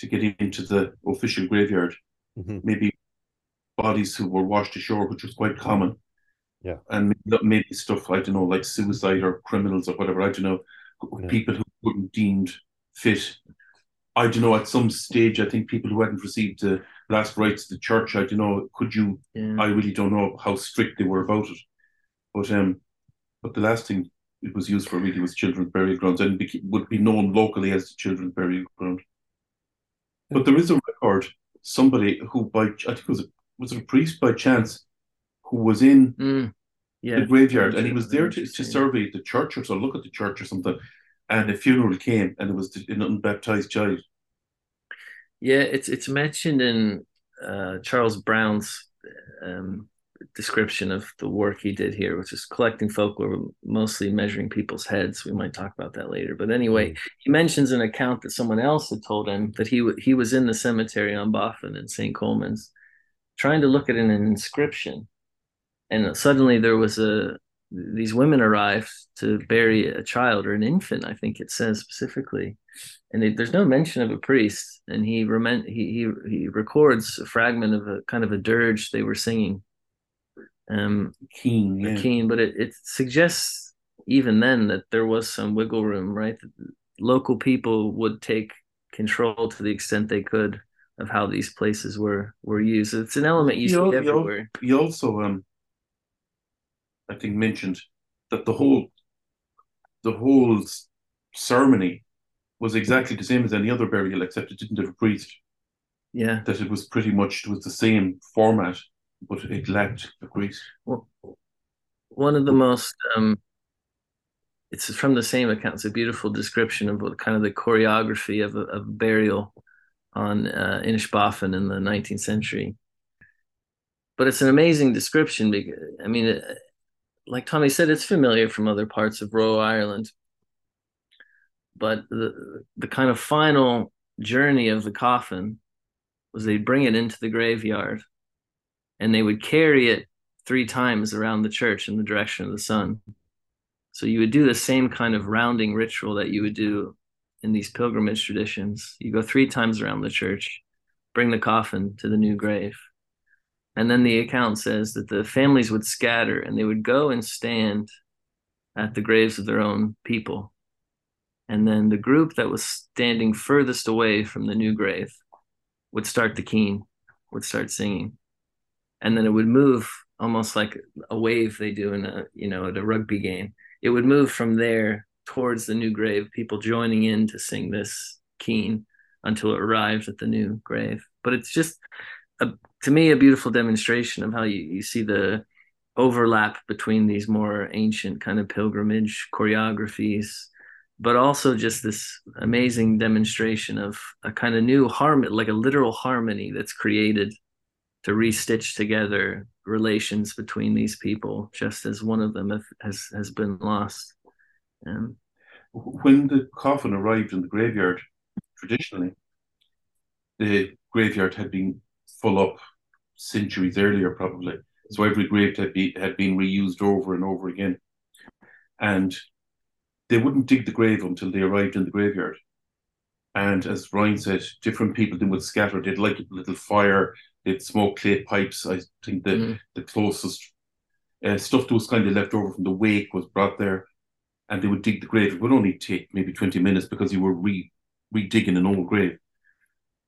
to get into the official graveyard, mm-hmm. maybe bodies who were washed ashore, which was quite common. Yeah. And maybe stuff, I don't know, like suicide or criminals or whatever, I don't know, yeah. people who weren't deemed fit. I don't know, at some stage, I think people who hadn't received the last rites of the church, I don't know, could you, yeah. I really don't know how strict they were about it. But um, but the last thing it was used for really was children's burial grounds and would be known locally as the children's burial ground. But there is a record, somebody who by I think it was a, was it a priest by chance who was in mm, yeah. the graveyard and he was there to, to survey the church or to look at the church or something. And a funeral came and it was an unbaptized child. Yeah, it's it's mentioned in uh, Charles Browne's um, description of the work he did here, which is collecting folklore, mostly measuring people's heads. We might talk about that later. But anyway, mm. he mentions an account that someone else had told him that he he was in the cemetery on Boffin in St. Colman's, trying to look at an inscription, and suddenly there was a these women arrived to bury a child or an infant. I think it says specifically, and it, there's no mention of a priest. And he, rem- he he he records a fragment of a kind of a dirge they were singing um, keen, yeah. keen, but it, it suggests even then that there was some wiggle room, right? Local people would take control to the extent they could of how these places were were used. It's an element you, you see everywhere. You also, um, I think, mentioned that the whole the whole ceremony was exactly the same as any other burial, except it didn't have a priest. Yeah, that it was pretty much it was the same format but it lacked the priest. Well, one of the most um, it's from the same account. It's a beautiful description of what kind of the choreography of a, of burial on uh, Inishbofin in the 19th century. But it's an amazing description because I mean, like Tommy said, it's familiar from other parts of Royal Ireland. But the the kind of final journey of the coffin was they'd bring it into the graveyard and they would carry it three times around the church in the direction of the sun. So you would do the same kind of rounding ritual that you would do in these pilgrimage traditions. You go three times around the church, bring the coffin to the new grave. And then the account says that the families would scatter and they would go and stand at the graves of their own people. And then the group that was standing furthest away from the new grave would start the keen, would start singing. And then it would move almost like a wave they do in a, you know, at a rugby game. It would move from there towards the new grave, people joining in to sing this keen until it arrived at the new grave. But it's just a, to me a beautiful demonstration of how you, you see the overlap between these more ancient kind of pilgrimage choreographies but also just this amazing demonstration of a kind of new harmony like a literal harmony that's created to restitch together relations between these people just as one of them has has been lost. Um, when the coffin arrived in the graveyard traditionally the graveyard had been full up centuries earlier, probably. So every grave had, be, had been reused over and over again. And they wouldn't dig the grave until they arrived in the graveyard. And as Ryan said, different people then would scatter. They'd like a little fire, they'd smoke clay pipes. I think the, mm. the closest uh, stuff that was kind of left over from the wake was brought there. And they would dig the grave. It would only take maybe 20 minutes because you were re digging an old grave.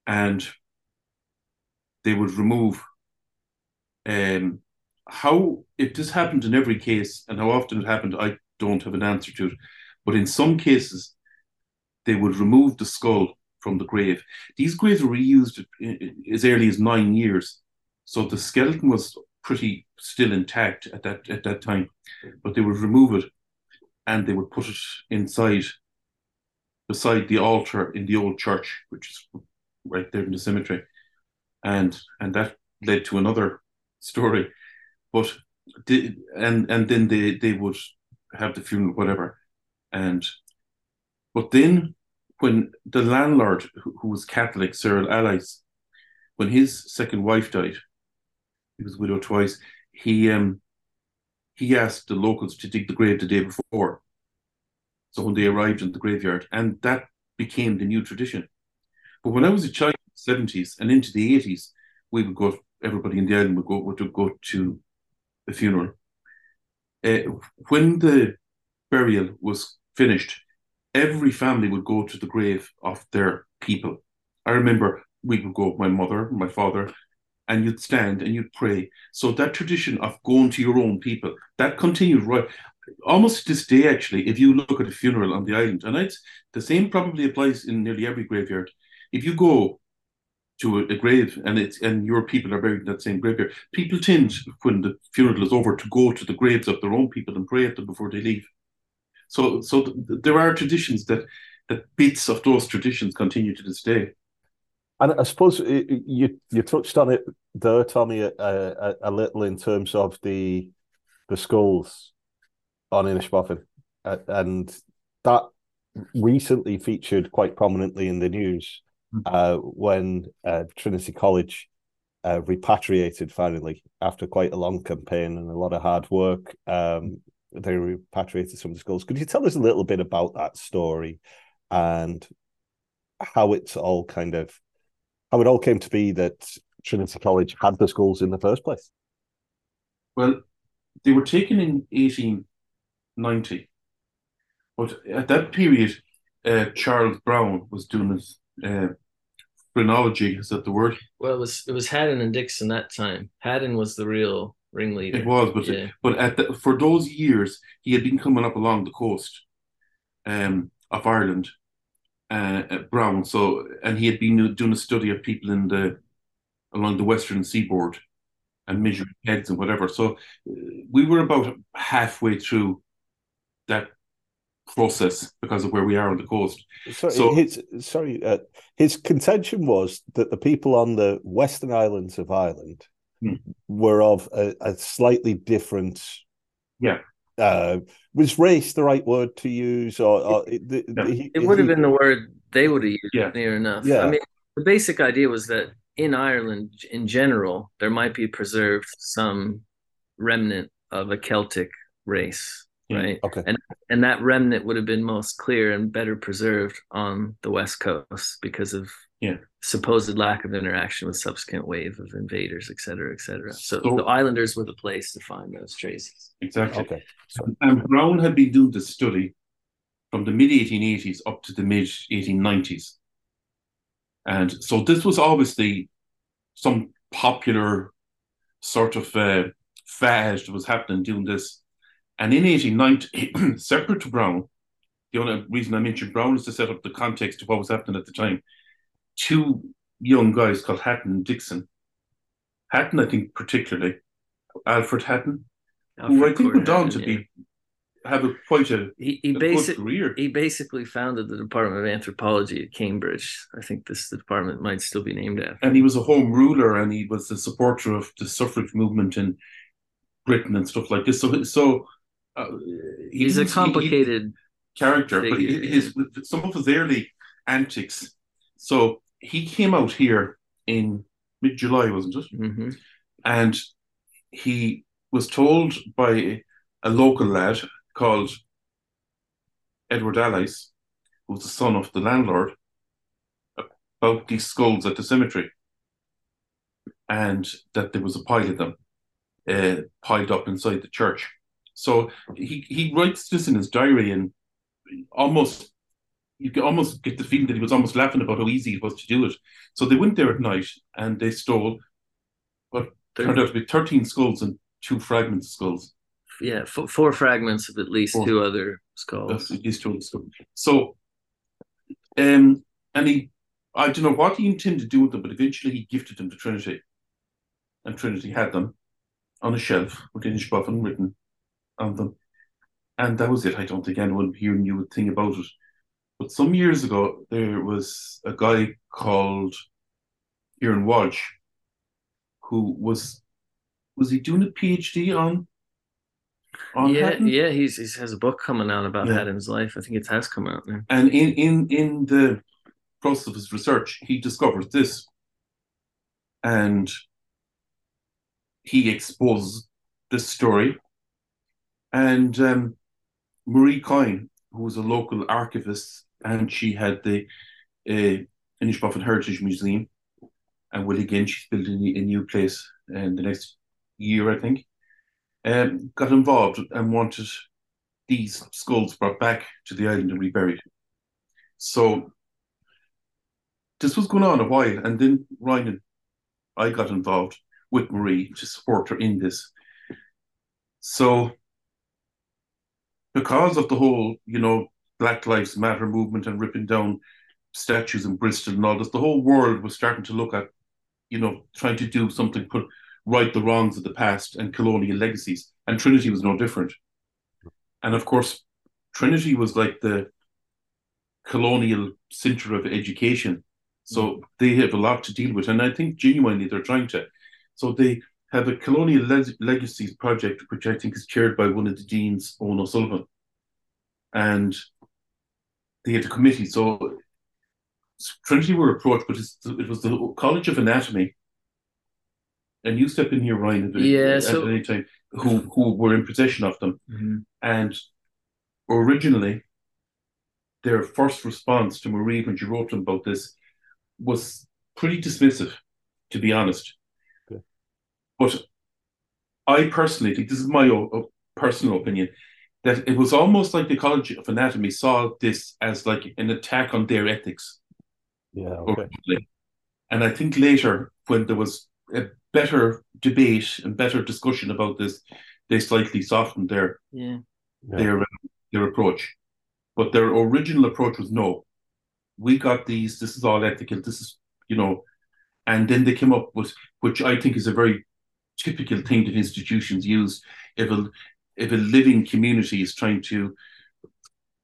And they would remove. Um, how if this happened in every case and how often it happened, I don't have an answer to it. But in some cases, they would remove the skull from the grave. These graves were reused as early as nine years, so the skeleton was pretty still intact at that at that time. But they would remove it, and they would put it inside, beside the altar in the old church, which is right there in the cemetery and and that led to another story. But the, and and then they they would have the funeral, whatever, and but then when the landlord who, who was Catholic, Cyril Allies, when his second wife died, he was widowed twice. He um he asked the locals to dig the grave the day before. So when they arrived in the graveyard, and that became the new tradition. But when I was a child, 70s and into the 80s, we would go, everybody in the island would go, would go to the funeral. Uh, when the burial was finished, every family would go to the grave of their people. I remember we would go, with my mother, my father, and you'd stand and you'd pray. So that tradition of going to your own people, that continued right almost to this day, actually, if you look at a funeral on the island, and it's the same probably applies in nearly every graveyard. If you go to a, a, grave and it's and your people are buried in that same graveyard. People tend, when the funeral is over, to go to the graves of their own people and pray at them before they leave. So, so th- there are traditions that that bits of those traditions continue to this day. And I suppose you you touched on it there, Tommy, a, a, a little in terms of the the skulls on Inishbofin, and that recently featured quite prominently in the news uh, when uh, Trinity College uh, repatriated finally after quite a long campaign and a lot of hard work. Um, they repatriated some of the schools. Could you tell us a little bit about that story and how it's all kind of how it all came to be that Trinity College had the schools in the first place? Well, they were taken in 1890, but at that period, uh, Charles Browne was doing his uh, phrenology. Is that the word? Well, it was it was Haddon and Dixon that time. Haddon was the real ringleader. It was, but yeah. but at the, for those years, he had been coming up along the coast um, of Ireland, uh, at Browne. So, and he had been doing a study of people in the along the western seaboard and measuring heads and whatever. So, uh, we were about halfway through that process because of where we are on the coast. So, so his sorry, uh, his contention was that the people on the western islands of Ireland hmm. were of a, a, slightly different. Yeah. Uh, was race the right word to use, or, or it, yeah. he, it would have been the word they would have used yeah. near enough. Yeah. I mean, the basic idea was that in Ireland, in general, there might be preserved some remnant of a Celtic race Yeah. Right? Okay. And and that remnant would have been most clear and better preserved on the west coast because of Yeah. supposed lack of interaction with subsequent wave of invaders, et cetera, et cetera. So, So- the islanders were the place to find those traces. Exactly. Okay. So, And Browne had been doing this study from the mid 1880s up to the mid 1890s. And so this was obviously some popular sort of uh, fad that was happening doing this. And in 1890, separate to Browne, the only reason I mentioned Browne is to set up the context of what was happening at the time. Two young guys called Haddon and Dixon. Haddon, I think, particularly, Alfred Haddon, who I think went on to Haddon, be have a quite a, He he career. he basically founded the Department of Anthropology at Cambridge. I think this department might still be named after. and he was a home ruler and he was a supporter of the suffrage movement in Britain and stuff like this. So, so uh, he He's a was- he- complicated character, but figure, his, his some of his early antics. So he came out here in mid July, wasn't it? Mhm. And he was told by a local lad called Edward Allies, who was the son of the landlord, about these skulls at the cemetery, and that there was a pile of them uh, piled up inside the church. So he, he writes this in his diary, and almost you can almost get the feeling that he was almost laughing about how easy it was to do it. So they went there at night and they stole what turned out to be 13 skulls and two fragments of skulls. yeah, f- four fragments of at least Four. two other skulls. at least two skulls. So, um, and he, I don't know what he intended to do with them, but eventually he gifted them to Trinity. And Trinity had them on a shelf with Inishbofin written on them. And that was it. I don't think anyone here knew a thing about it. But some years ago, there was a guy called Kieran Walsh who was was he doing a PhD on on yeah, Haddon? yeah, he's he has a book coming out about Yeah. Haddon's life. I think it has come out now. And in in in the process of his research, he discovered this, and he exposed this story. And um, Marie Coyne, who was a local archivist, and she had the uh, Inishbofin Heritage Museum, and will again she's building a new place in the next year, I think. Um, got involved and wanted these skulls brought back to the island and reburied. So this was going on a while, and then Ryan and I got involved with Marie to support her in this. So because of the whole, you know, Black Lives Matter movement and ripping down statues in Bristol and all this, the whole world was starting to look at, you know, trying to do something, put right the wrongs of the past and colonial legacies. And Trinity was no different. And of course, Trinity was like the colonial center of education. So mm. they have a lot to deal with. And I think genuinely they're trying to. So they have a colonial le- legacies project, which I think is chaired by one of the deans, Owen O'Sullivan. And they had a committee. So Trinity were approached, but it's, it was the College of Anatomy. And you step in here, Ryan, at, Yeah, at any time, who, who were in possession of them. Mm-hmm. And originally, their first response to Marie when she wrote them about this was pretty dismissive, to be honest. Okay. But I personally think this is my o- o- personal opinion that it was almost like the College of Anatomy saw this as like an attack on their ethics. yeah, okay. And I think later, when there was a better debate and better discussion about this, they slightly softened their Yeah. Yeah. their um, their approach. But their original approach was no. We got these. This is all ethical. This is you know, and then they came up with which I think is a very typical thing that institutions use. If a if a living community is trying to,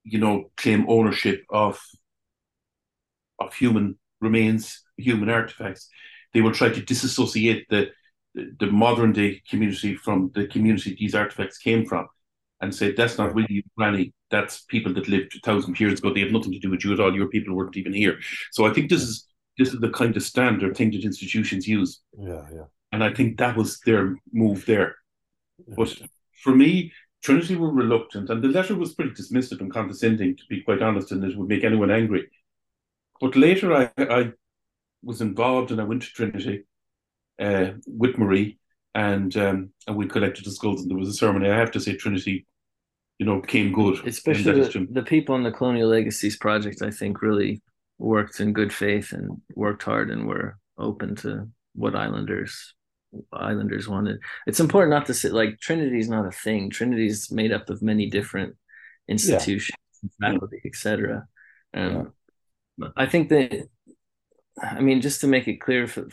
you know, claim ownership of of human remains, human artifacts, they will try to disassociate the the modern day community from the community these artifacts came from and say that's not really granny. That's people that lived a thousand years ago. They have nothing to do with you at all. Your people weren't even here. So I think this is this is the kind of standard thing that institutions use, Yeah, yeah. And I think that was their move there. But for me, Trinity were reluctant, and the letter was pretty dismissive and condescending, to be quite honest, and it would make anyone angry. But later, I, I was involved, and I went to Trinity uh, with Marie, and um, and we collected the skulls, and there was a ceremony. I have to say, Trinity, you know, came good. Especially the, the people in the Colonial Legacies project, I think, really worked in good faith and worked hard and were open to what Islanders Islanders wanted. It's important not to say like Trinity is not a thing. Trinity is made up of many different institutions, yeah. faculty, etc. Um, yeah. I think that, I mean, just to make it clear for,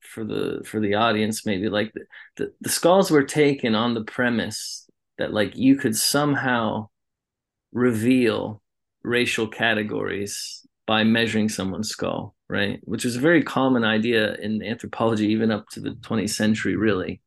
for the for the audience, maybe like the, the, the skulls were taken on the premise that like you could somehow reveal racial categories by measuring someone's skull right? Which is a very common idea in anthropology, even up to the 20th century, really.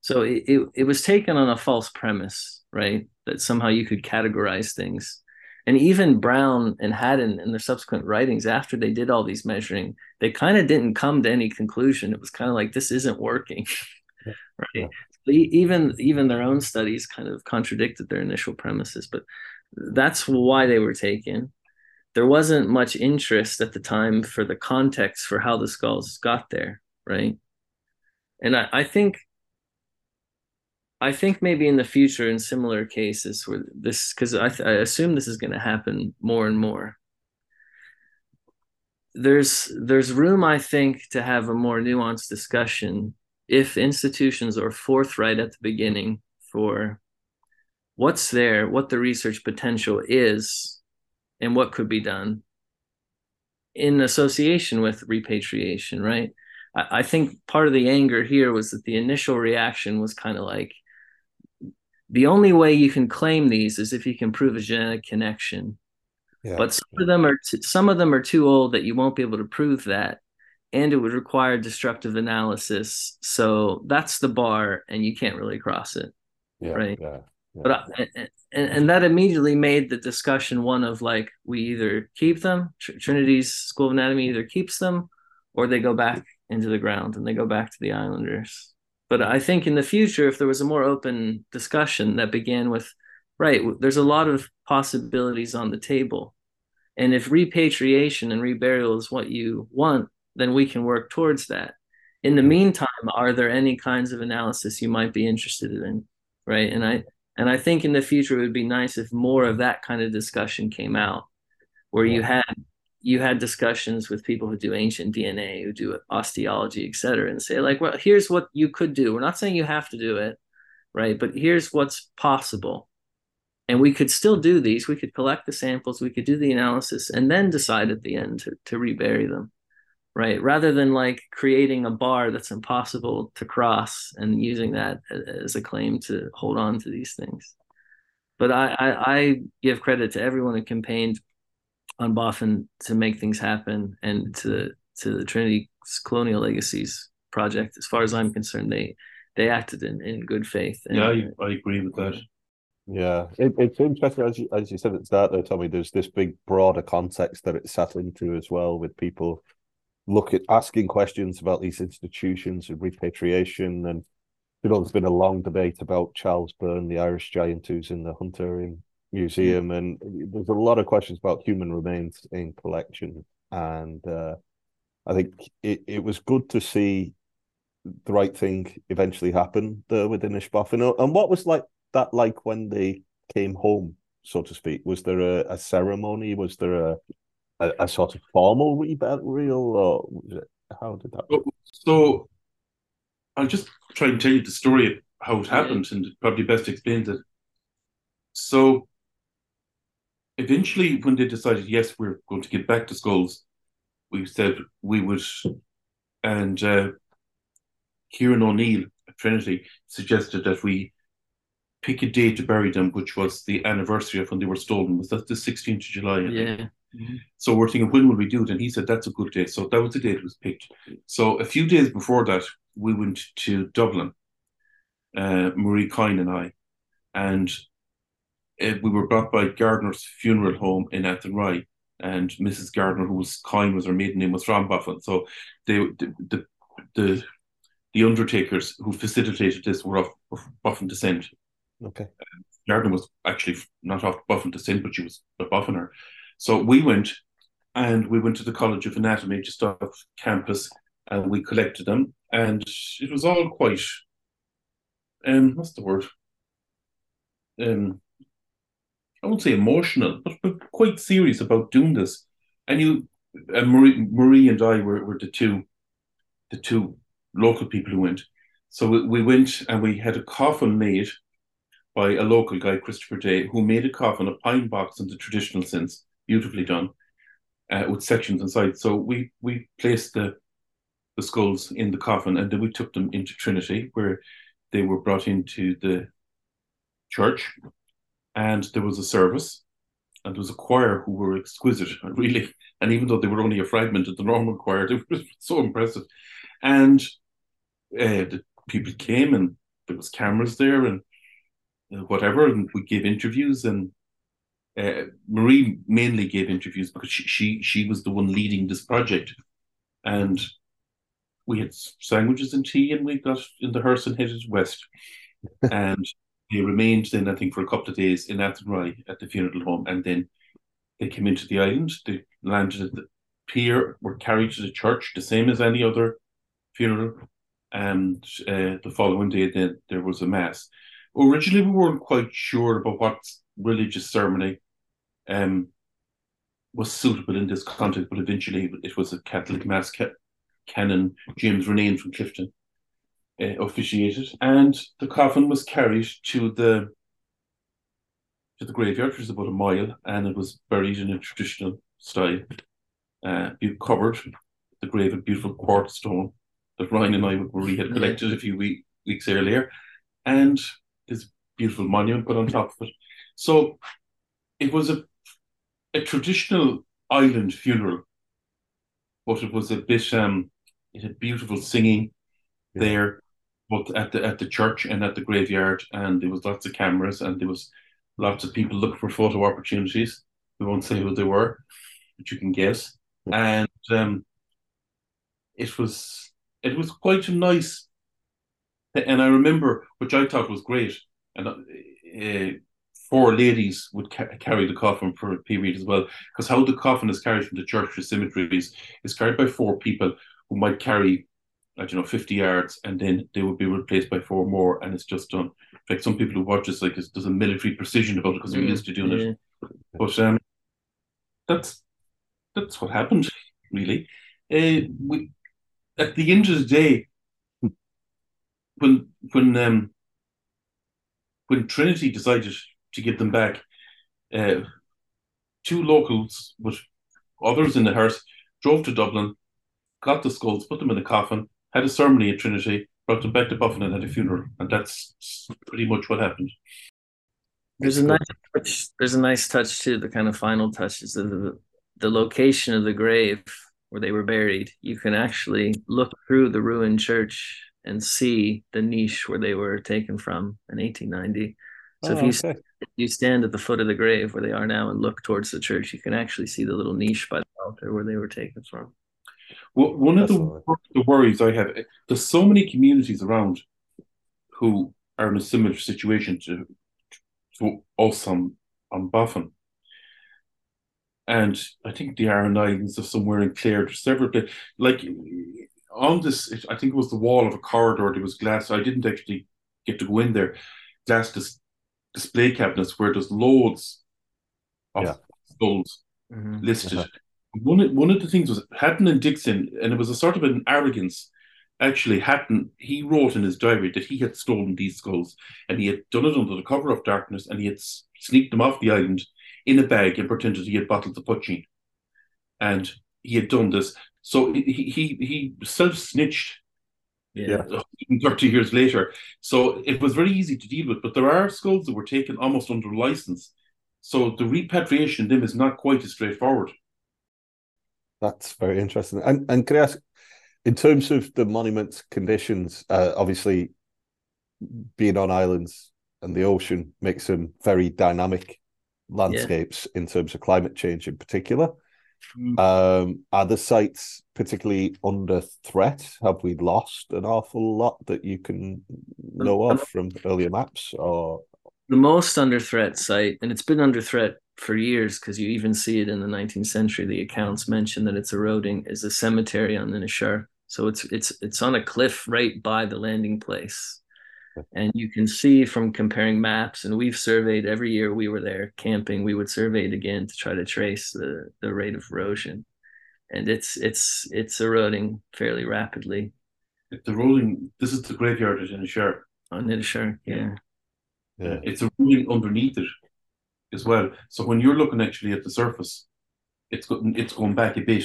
So it, it, it was taken on a false premise, right? That somehow you could categorize things. And even Browne and Haddon in their subsequent writings, after they did all these measuring, they kind of didn't come to any conclusion. It was kind of like this isn't working, right? Even even their own studies kind of contradicted their initial premises, but that's why they were taken there wasn't much interest at the time for the context for how the skulls got there, right? And I, I think I think maybe in the future, in similar cases where this, because I, I assume this is going to happen more and more. There's there's room, I think, to have a more nuanced discussion if institutions are forthright at the beginning for what's there, what the research potential is, and what could be done in association with repatriation, right? I, I think part of the anger here was that the initial reaction was kind of like the only way you can claim these is if you can prove a genetic connection. Yeah. But some of them are t- some of them are too old that you won't be able to prove that, and it would require destructive analysis. So that's the bar, and you can't really cross it, yeah, right? Yeah. But I, and, and that immediately made the discussion one of like we either keep them, Tr- Trinity's School of Anatomy either keeps them, or they go back into the ground and they go back to the Islanders. But I think in the future, if there was a more open discussion that began with, right, there's a lot of possibilities on the table, and if repatriation and reburial is what you want, then we can work towards that. In the meantime, are there any kinds of analysis you might be interested in? Right. And I and I think in the future it would be nice if more of that kind of discussion came out, where you had you had discussions with people who do ancient DNA, who do osteology, et cetera, and say like, well, here's what you could do. We're not saying you have to do it, right? But here's what's possible. And we could still do these. We could collect the samples, we could do the analysis, and then decide at the end to, to rebury them right? Rather than like creating a bar that's impossible to cross and using that as a claim to hold on to these things. But i i, I give credit to everyone who campaigned on boffin to make things happen and to to the trinity colonial legacies project. As far as i'm concerned they they acted in, in good faith and, yeah I, I agree with that. Yeah, it, it's interesting as you as you said at the start there, Tommy. There's this big broader context that it's sat into as well with people look at asking questions about these institutions and repatriation and you know there's been a long debate about Charles Byrne, the Irish giant who's in the Hunterian Museum, mm. and there's a lot of questions about human remains in collection. And uh, I think it, it was good to see the right thing eventually happen there with Inishbofin. And what was like that like when they came home, so to speak? Was there a, a ceremony? Was there a a, a sort of formal reburial, or how did that? Work? So, I'll just try and tell you the story of how it happened, yeah. and probably best explains it. So, eventually, when they decided, yes, we're going to get back to skulls, we said we would, and uh, Kieran O'Neill at Trinity suggested that we pick a day to bury them, which was the anniversary of when they were stolen. Was that the 16th of July? Yeah. Mm-hmm. So we're thinking, when will we do it? And he said, that's a good day. So that was the date it was picked. So a few days before that, we went to Dublin, uh, Marie Coyne and I, and uh, we were brought by Gardner's funeral home in Athenry. And Mrs. Gardner, who was Coyne, was her maiden name, was from Boffin. So they, the, the, the, the undertakers who facilitated this were of, of descent. Okay. Gardner was actually not off Boffin descent, but she was a Boffiner. So we went and we went to the College of Anatomy just off campus and we collected them. And it was all quite, um, what's the word? Um, I won't say emotional, but, but quite serious about doing this. And you, and Marie, Marie and I were, were the two, the two local people who went. So we, we went and we had a coffin made by a local guy, Christopher Day, who made a coffin, a pine box in the traditional sense, beautifully done, uh, with sections inside. So we we placed the the skulls in the coffin, and then we took them into Trinity, where they were brought into the church, and there was a service, and there was a choir who were exquisite, really. And even though they were only a fragment of the normal choir, they were so impressive. And uh, the people came, and there was cameras there, and whatever, and we gave interviews, and uh, Marie mainly gave interviews because she, she she was the one leading this project, and we had sandwiches and tea, and we got in the hearse and headed west, and they remained then I think for a couple of days in Athenry at the funeral home, and then they came into the island. They landed at the pier, were carried to the church, the same as any other funeral, and uh, the following day then there was a mass. Originally we weren't quite sure about what religious ceremony um, was suitable in this context, but eventually it was a Catholic mass ca- canon, James Renane from Clifden, uh, officiated, and the coffin was carried to the to the graveyard, which is about a mile, and it was buried in a traditional style. Uh, covered the grave with beautiful quartz stone that Ryan and I Marie had collected a few week, weeks earlier, and this beautiful monument put on top of it. So it was a a traditional island funeral, but it was a bit um it had beautiful singing yeah. there, both at the at the church and at the graveyard, and there was lots of cameras and there was lots of people looking for photo opportunities. We won't say who they were, but you can guess. And um, it was it was quite a nice and I remember, which I thought was great, and uh, four ladies would ca- carry the coffin for a period as well, because how the coffin is carried from the church to cemeteries is carried by four people who might carry, I don't know, 50 yards, and then they would be replaced by four more, and it's just done. In fact, some people who watch this, like, there's a military precision about it because they're mm, used to doing yeah. it. But um, that's that's what happened, really. Uh, we, at the end of the day, when when um, when Trinity decided to give them back, uh, two locals with others in the hearse drove to Dublin, got the skulls, put them in a coffin, had a ceremony at Trinity, brought them back to Boffin and had a funeral, and that's pretty much what happened. There's a nice touch. There's a nice touch too. The kind of final touches of the the location of the grave where they were buried. You can actually look through the ruined church and see the niche where they were taken from in 1890. So oh, if you okay. If you stand at the foot of the grave where they are now and look towards the church, you can actually see the little niche by the altar where they were taken from. Well, one of the, the worries I have, eh, there's so many communities around who are in a similar situation to to us on on Boffin. And I think the Aran Islands are somewhere in Clare. There's several like on this, I think it was the wall of a corridor. There was glass. I didn't actually get to go in there. Glass dis- display cabinets where there's loads of yeah. skulls mm-hmm. listed. One of, one of the things was Haddon and Dixon, and it was a sort of an arrogance. Actually, Haddon he wrote in his diary that he had stolen these skulls, and he had done it under the cover of darkness, and he had sneaked them off the island in a bag and pretended he had bottled the poaching. And he had done this. So he he he self snitched. Yeah. 30 years later. So it was very easy to deal with. But there are skulls that were taken almost under license. So the repatriation them is not quite as straightforward. That's very interesting. And and can I ask, in terms of the monument's conditions, uh, obviously being on islands and the ocean makes them very dynamic landscapes yeah. in terms of climate change in particular. Mm. Um, are the sites particularly under threat? Have we lost an awful lot that you can know of from earlier maps? Or the most under threat site, and it's been under threat for years because you even see it in the 19th century. The accounts mention that it's eroding. Is a cemetery on the Inishark, so it's it's it's on a cliff right by the landing place, and you can see from comparing maps. And we've surveyed every year we were there camping. We would survey it again to try to trace the the rate of erosion, and it's it's it's eroding fairly rapidly. It's eroding. This is the graveyard in Inishark. On oh, Inishark, yeah. Yeah. It's eroding underneath it as well. So when you're looking actually at the surface, it's going it's going back a bit.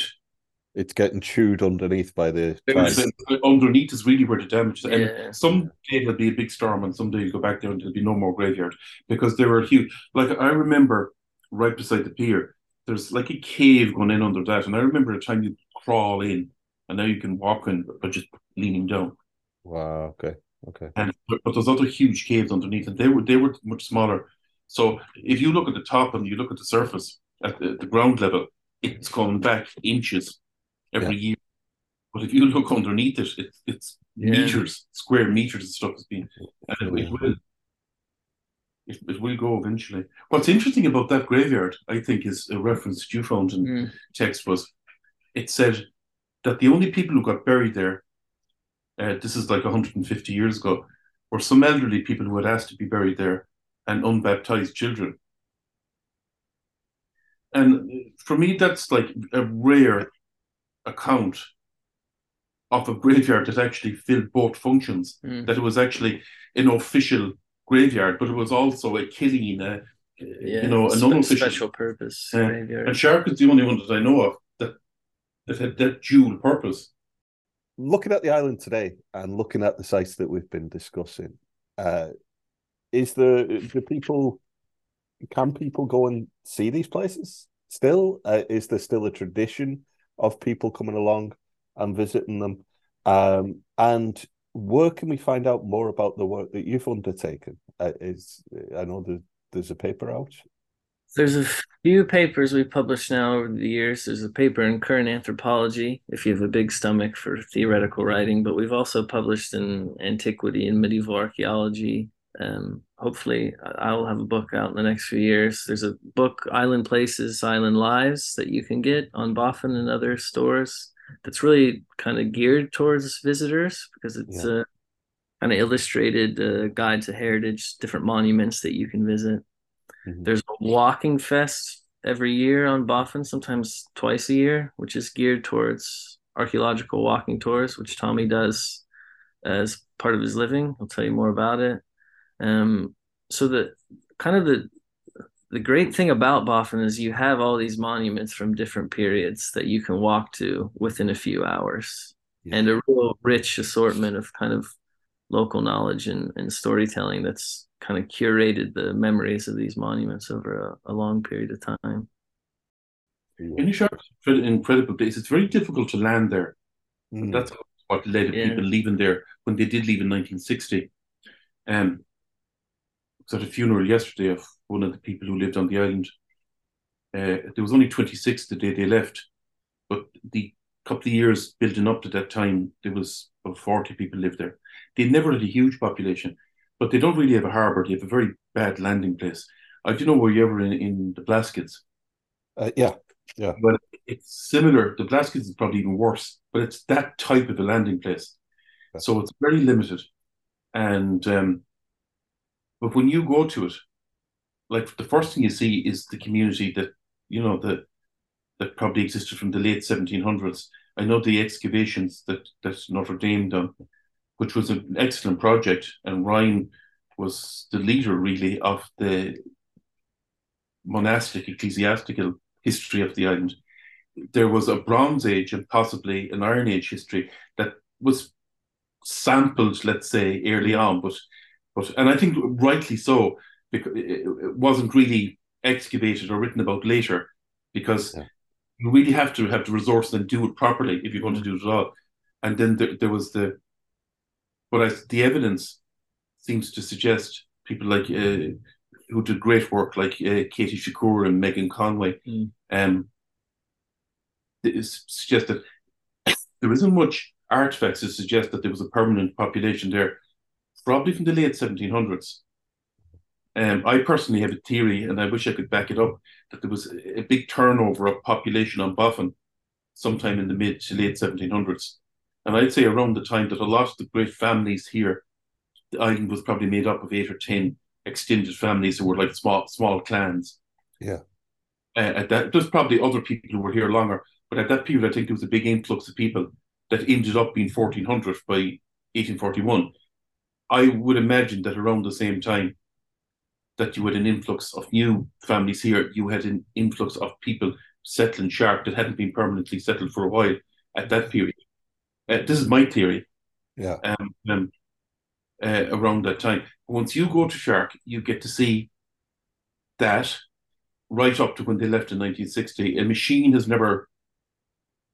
It's getting chewed underneath by the uh, underneath is really where the damage is. And Yeah. someday there'll be a big storm, and someday you go back there and there'll be no more graveyard because they were huge. Like I remember, right beside the pier, there's like a cave going in under that, and I remember the time you crawl in, and now you can walk in, but just leaning down. Wow. Okay. Okay. And but, but there's other huge caves underneath, and they were they were much smaller. So if you look at the top and you look at the surface at the, the ground level, it's going back inches every year. But if you look underneath it, it's it's Yeah. meters, square meters of stuff is being, and it, it will. It, it will go eventually. What's interesting about that graveyard, I think, is a reference that you found in Mm. text was it said that the only people who got buried there, uh, this is like 150 years ago, were some elderly people who had asked to be buried there and unbaptized children. And for me, that's like a rare account of a graveyard that actually filled both functions. Mm. That it was actually an official graveyard, but it was also a killing, uh, Yeah, you know, an spe- unofficial. special purpose Yeah. graveyard. And Shark is the only one that I know of that that had that dual purpose. Looking at the island today and looking at the sites that we've been discussing, uh, is the the people can people go and see these places still? Uh, is there still a tradition of people coming along and visiting them? Um, and where can we find out more about the work that you've undertaken? Uh, is I know there's there's a paper out. There's a few papers we've published now over the years. There's a paper in Current Anthropology, if you have a big stomach for theoretical writing, but we've also published in Antiquity and Medieval Archaeology. Um, hopefully, I- I'll have a book out in the next few years. There's a book, Island Places, Island Lives, that you can get on Boffin and other stores. That's really kind of geared towards visitors because it's a kind of illustrated uh, guide to heritage, different monuments that you can visit. Mhm. There's a walking fest every year on Boffin, sometimes twice a year, which is geared towards archaeological walking tours, which Tommy does as part of his living. I'll tell you more about it. Um, so the kind of the the great thing about Boffin is you have all these monuments from different periods that you can walk to within a few hours, Yeah. and a real rich assortment of kind of local knowledge and, and storytelling that's kind of curated the memories of these monuments over a, a long period of time. Inishark is an incredible place. It's very difficult to land there. Mm. That's what led Yeah. people leaving there when they did leave in 1960. Um, I was at a funeral yesterday of one of the people who lived on the island. Uh, there was only 26 the day they left, but the couple of years building up to that time, there was about 40 people lived there. They never had a huge population, but they don't really have a harbour. They have a very bad landing place. I don't know were you ever in, in the Blaskets? Uh, yeah, yeah. But it's similar. The Blaskets is probably even worse, but it's that type of a landing place. Okay. So it's very limited. And um, but when you go to it, like the first thing you see is the community that you know that that probably existed from the late 1700s. I know the excavations that that Notre Dame done, which was an excellent project, and Ryan was the leader really of the monastic ecclesiastical history of the island. There was a Bronze Age and possibly an Iron Age history that was sampled, let's say, early on, but but and I think rightly so because it wasn't really excavated or written about later because Yeah. you really have to have the resource and do it properly if you're going to do it at all. And then there, there was the but I, the evidence seems to suggest people like uh, who did great work like uh, Katie Shakour and Megan Conway Mm. um, suggest that there isn't much artifacts to suggest that there was a permanent population there, probably from the late 1700s. Um, I personally have a theory, and I wish I could back it up, that there was a big turnover of population on Boffin sometime in the mid to late 1700s. And I'd say around the time that a lot of the great families here, the island was probably made up of eight or 10 extended families who were like small small clans. Yeah. Uh, at that, there's probably other people who were here longer, but at that period, I think there was a big influx of people that ended up being 1400 by 1841. I would imagine that around the same time that you had an influx of new families here, you had an influx of people settling Shark that hadn't been permanently settled for a while at that period. Uh, this is my theory. Yeah. Um, um, uh, around that time. Once you go to Shark, you get to see that right up to when they left in 1960. A machine has never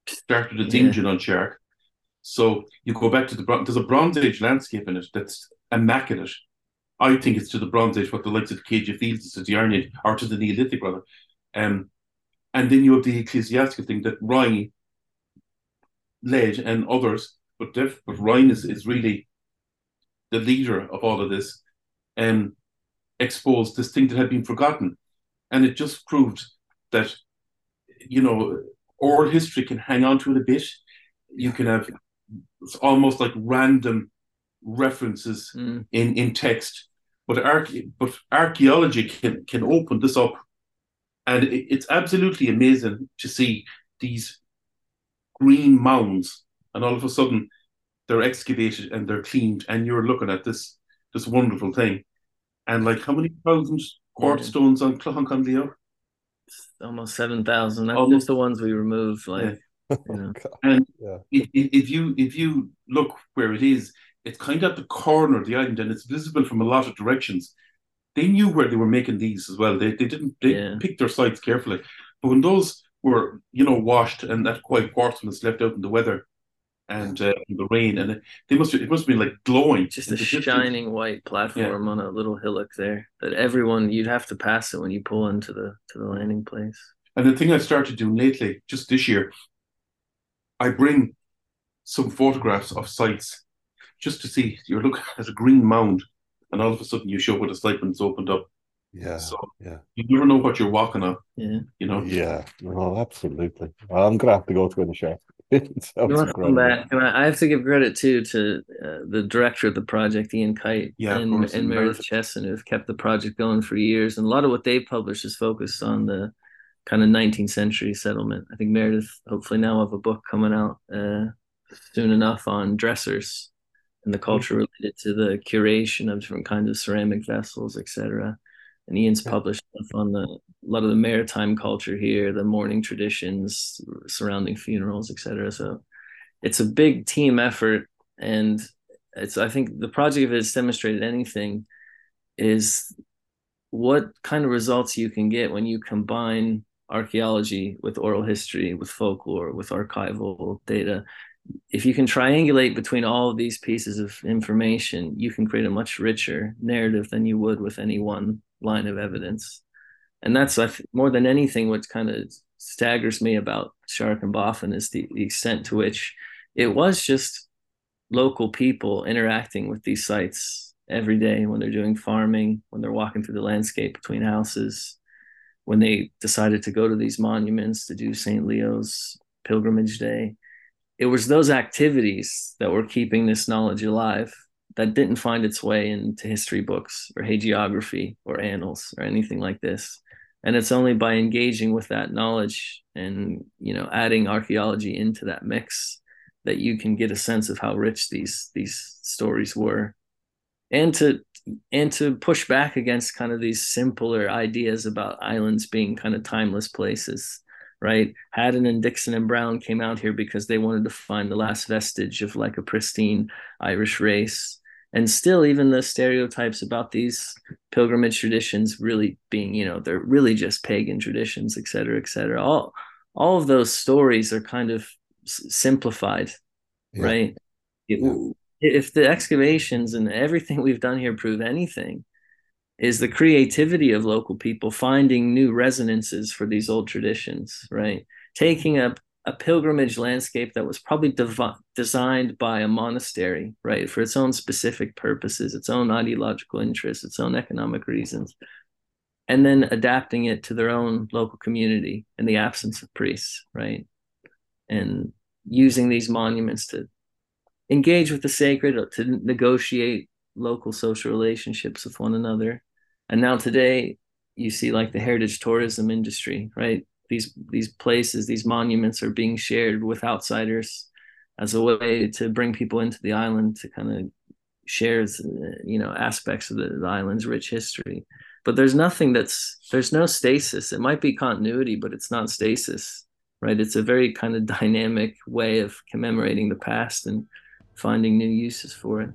started its Yeah. engine on Shark. So you go back to the there's a Bronze Age landscape in it that's immaculate. I think it's to the Bronze Age what the likes of the Céide Fields is to the Iron Age or to the Neolithic rather. Um, and then you have the ecclesiastical thing that Ryan led and others, but Def, but Ryan is, is really the leader of all of this, um, exposed this thing that had been forgotten. And it just proved that, you know, oral history can hang on to it a bit. You can have it's almost like random references Mm. in, in text, but arche- but archaeology can, can open this up. And it, it's absolutely amazing to see these green mounds, and all of a sudden they're excavated and they're cleaned, and you're looking at this this wonderful thing. And like how many thousand quartz stones on Clochán Almost seven thousand. Almost. just the ones we removed. Like you know. And Yeah. if, if if you if you look where it is, it's kind of at the corner of the island, and it's visible from a lot of directions. They knew where they were making these as well. They they didn't they Yeah. picked their sites carefully. But when those were you know washed and that white quartz was left out in the weather and uh, in the rain, and it, they must it must have been like glowing. just a the distance. shining white platform on a little hillock there that everyone you'd have to pass it when you pull into the to the landing place. And the thing I started doing lately, just this year, I bring some photographs of sites just to see. You're looking at a green mound, and all of a sudden you show what it's like when it's opened up. Yeah. So yeah. you never know what you're walking on. Yeah. You know. Yeah. No, absolutely. Well, I'm gonna have to go to the show. it You want to come incredible. back, and I I have to give credit too to uh, the director of the project, Ian Kuijt, Yeah, and, course, and and Meredith Meredith. Chesson, who've kept the project going for years. And a lot of what they've published is focused on the kind of 19th century settlement. I think Meredith hopefully now have a book coming out uh, soon enough on dressers and the culture related to the curation of different kinds of ceramic vessels, etc. And Ian's published stuff on the a lot of the maritime culture here, the mourning traditions surrounding funerals, etc. So it's a big team effort, and it's I think the project, if it's demonstrated anything, is what kind of results you can get when you combine archaeology with oral history, with folklore, with archival data. If you can triangulate between all of these pieces of information, you can create a much richer narrative than you would with any one line of evidence. And that's more than anything what kind of staggers me about Shark and Boffin is the, the extent to which it was just local people interacting with these sites every day when they're doing farming, when they're walking through the landscape between houses, when they decided to go to these monuments to do St. Leo's pilgrimage day. It was those activities that were keeping this knowledge alive that didn't find its way into history books or hagiography or annals or anything like this. And it's only by engaging with that knowledge and you know adding archaeology into that mix that you can get a sense of how rich these these stories were and to and to push back against kind of these simpler ideas about islands being kind of timeless places right haddon and dixon and browne came out here because they wanted to find the last vestige of like a pristine irish race and still even the stereotypes about these pilgrimage traditions really being you know they're really just pagan traditions et cetera et cetera all all of those stories are kind of simplified Yeah. right It- Yeah. If the excavations and everything we've done here prove anything is the creativity of local people finding new resonances for these old traditions right? Taking a a pilgrimage landscape that was probably designed by a monastery, right, for its own specific purposes, its own ideological interests, its own economic reasons, and then adapting it to their own local community in the absence of priests, right, and using these monuments to engage with the sacred, to negotiate local social relationships with one another. And now today, you see like the heritage tourism industry, right? these these places, these monuments are being shared with outsiders as a way to bring people into the island to kind of share, you know, aspects of the, the island's rich history. But there's nothing that's there's no stasis. It might be continuity, but it's not stasis, right? It's a very kind of dynamic way of commemorating the past and finding new uses for it.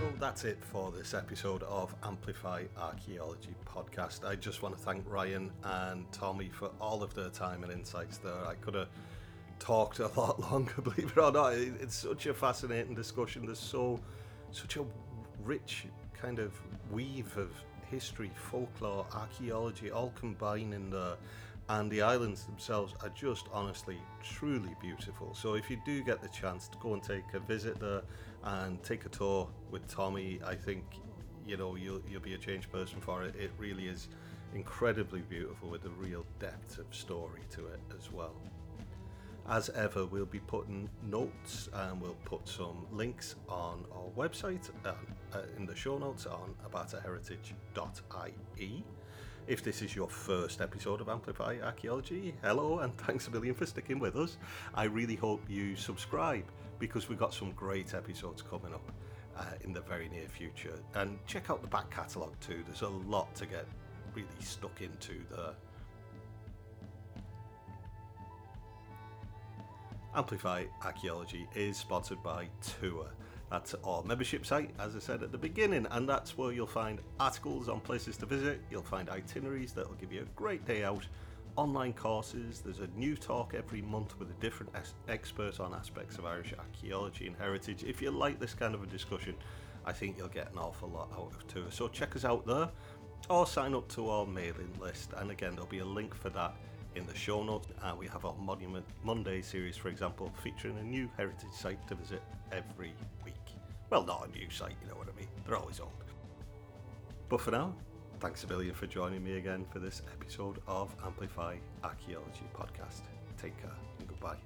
So that's it for this episode of Amplify Archaeology podcast. I just want to thank Ryan and Tommy for all of their time and insights there. I could have talked a lot longer, believe it or not. It's such a fascinating discussion. There's so such a rich kind of weave of history, folklore, archaeology, all combining there. And the islands themselves are just honestly truly beautiful. So if you do get the chance to go and take a visit there, and take a tour with Tommy. I think you know you'll you'll be a changed person for it. It really is incredibly beautiful with a real depth of story to it as well. As ever, we'll be putting notes and we'll put some links on our website uh, uh, in the show notes on abartaheritage.ie. If this is your first episode of Amplify Archaeology, hello and thanks a million for sticking with us. I really hope you subscribe because we've got some great episodes coming up uh, in the very near future. And check out the back catalogue too, there's a lot to get really stuck into there. Amplify Archaeology is sponsored by Tuath. That's our membership site, as I said at the beginning, and that's where you'll find articles on places to visit. You'll find itineraries that will give you a great day out online courses. There's a new talk every month with a different expert on aspects of Irish archaeology and heritage. If you like this kind of a discussion, I think you'll get an awful lot out of Tuath. So check us out there or sign up to our mailing list. And again, there'll be a link for that in the show notes. Uh, we have our Monument Monday series, for example, featuring a new heritage site to visit every. Well, not a new site, you know what I mean? They're always old. But for now, thanks a billion for joining me again for this episode of Amplify Archaeology Podcast. Take care and goodbye.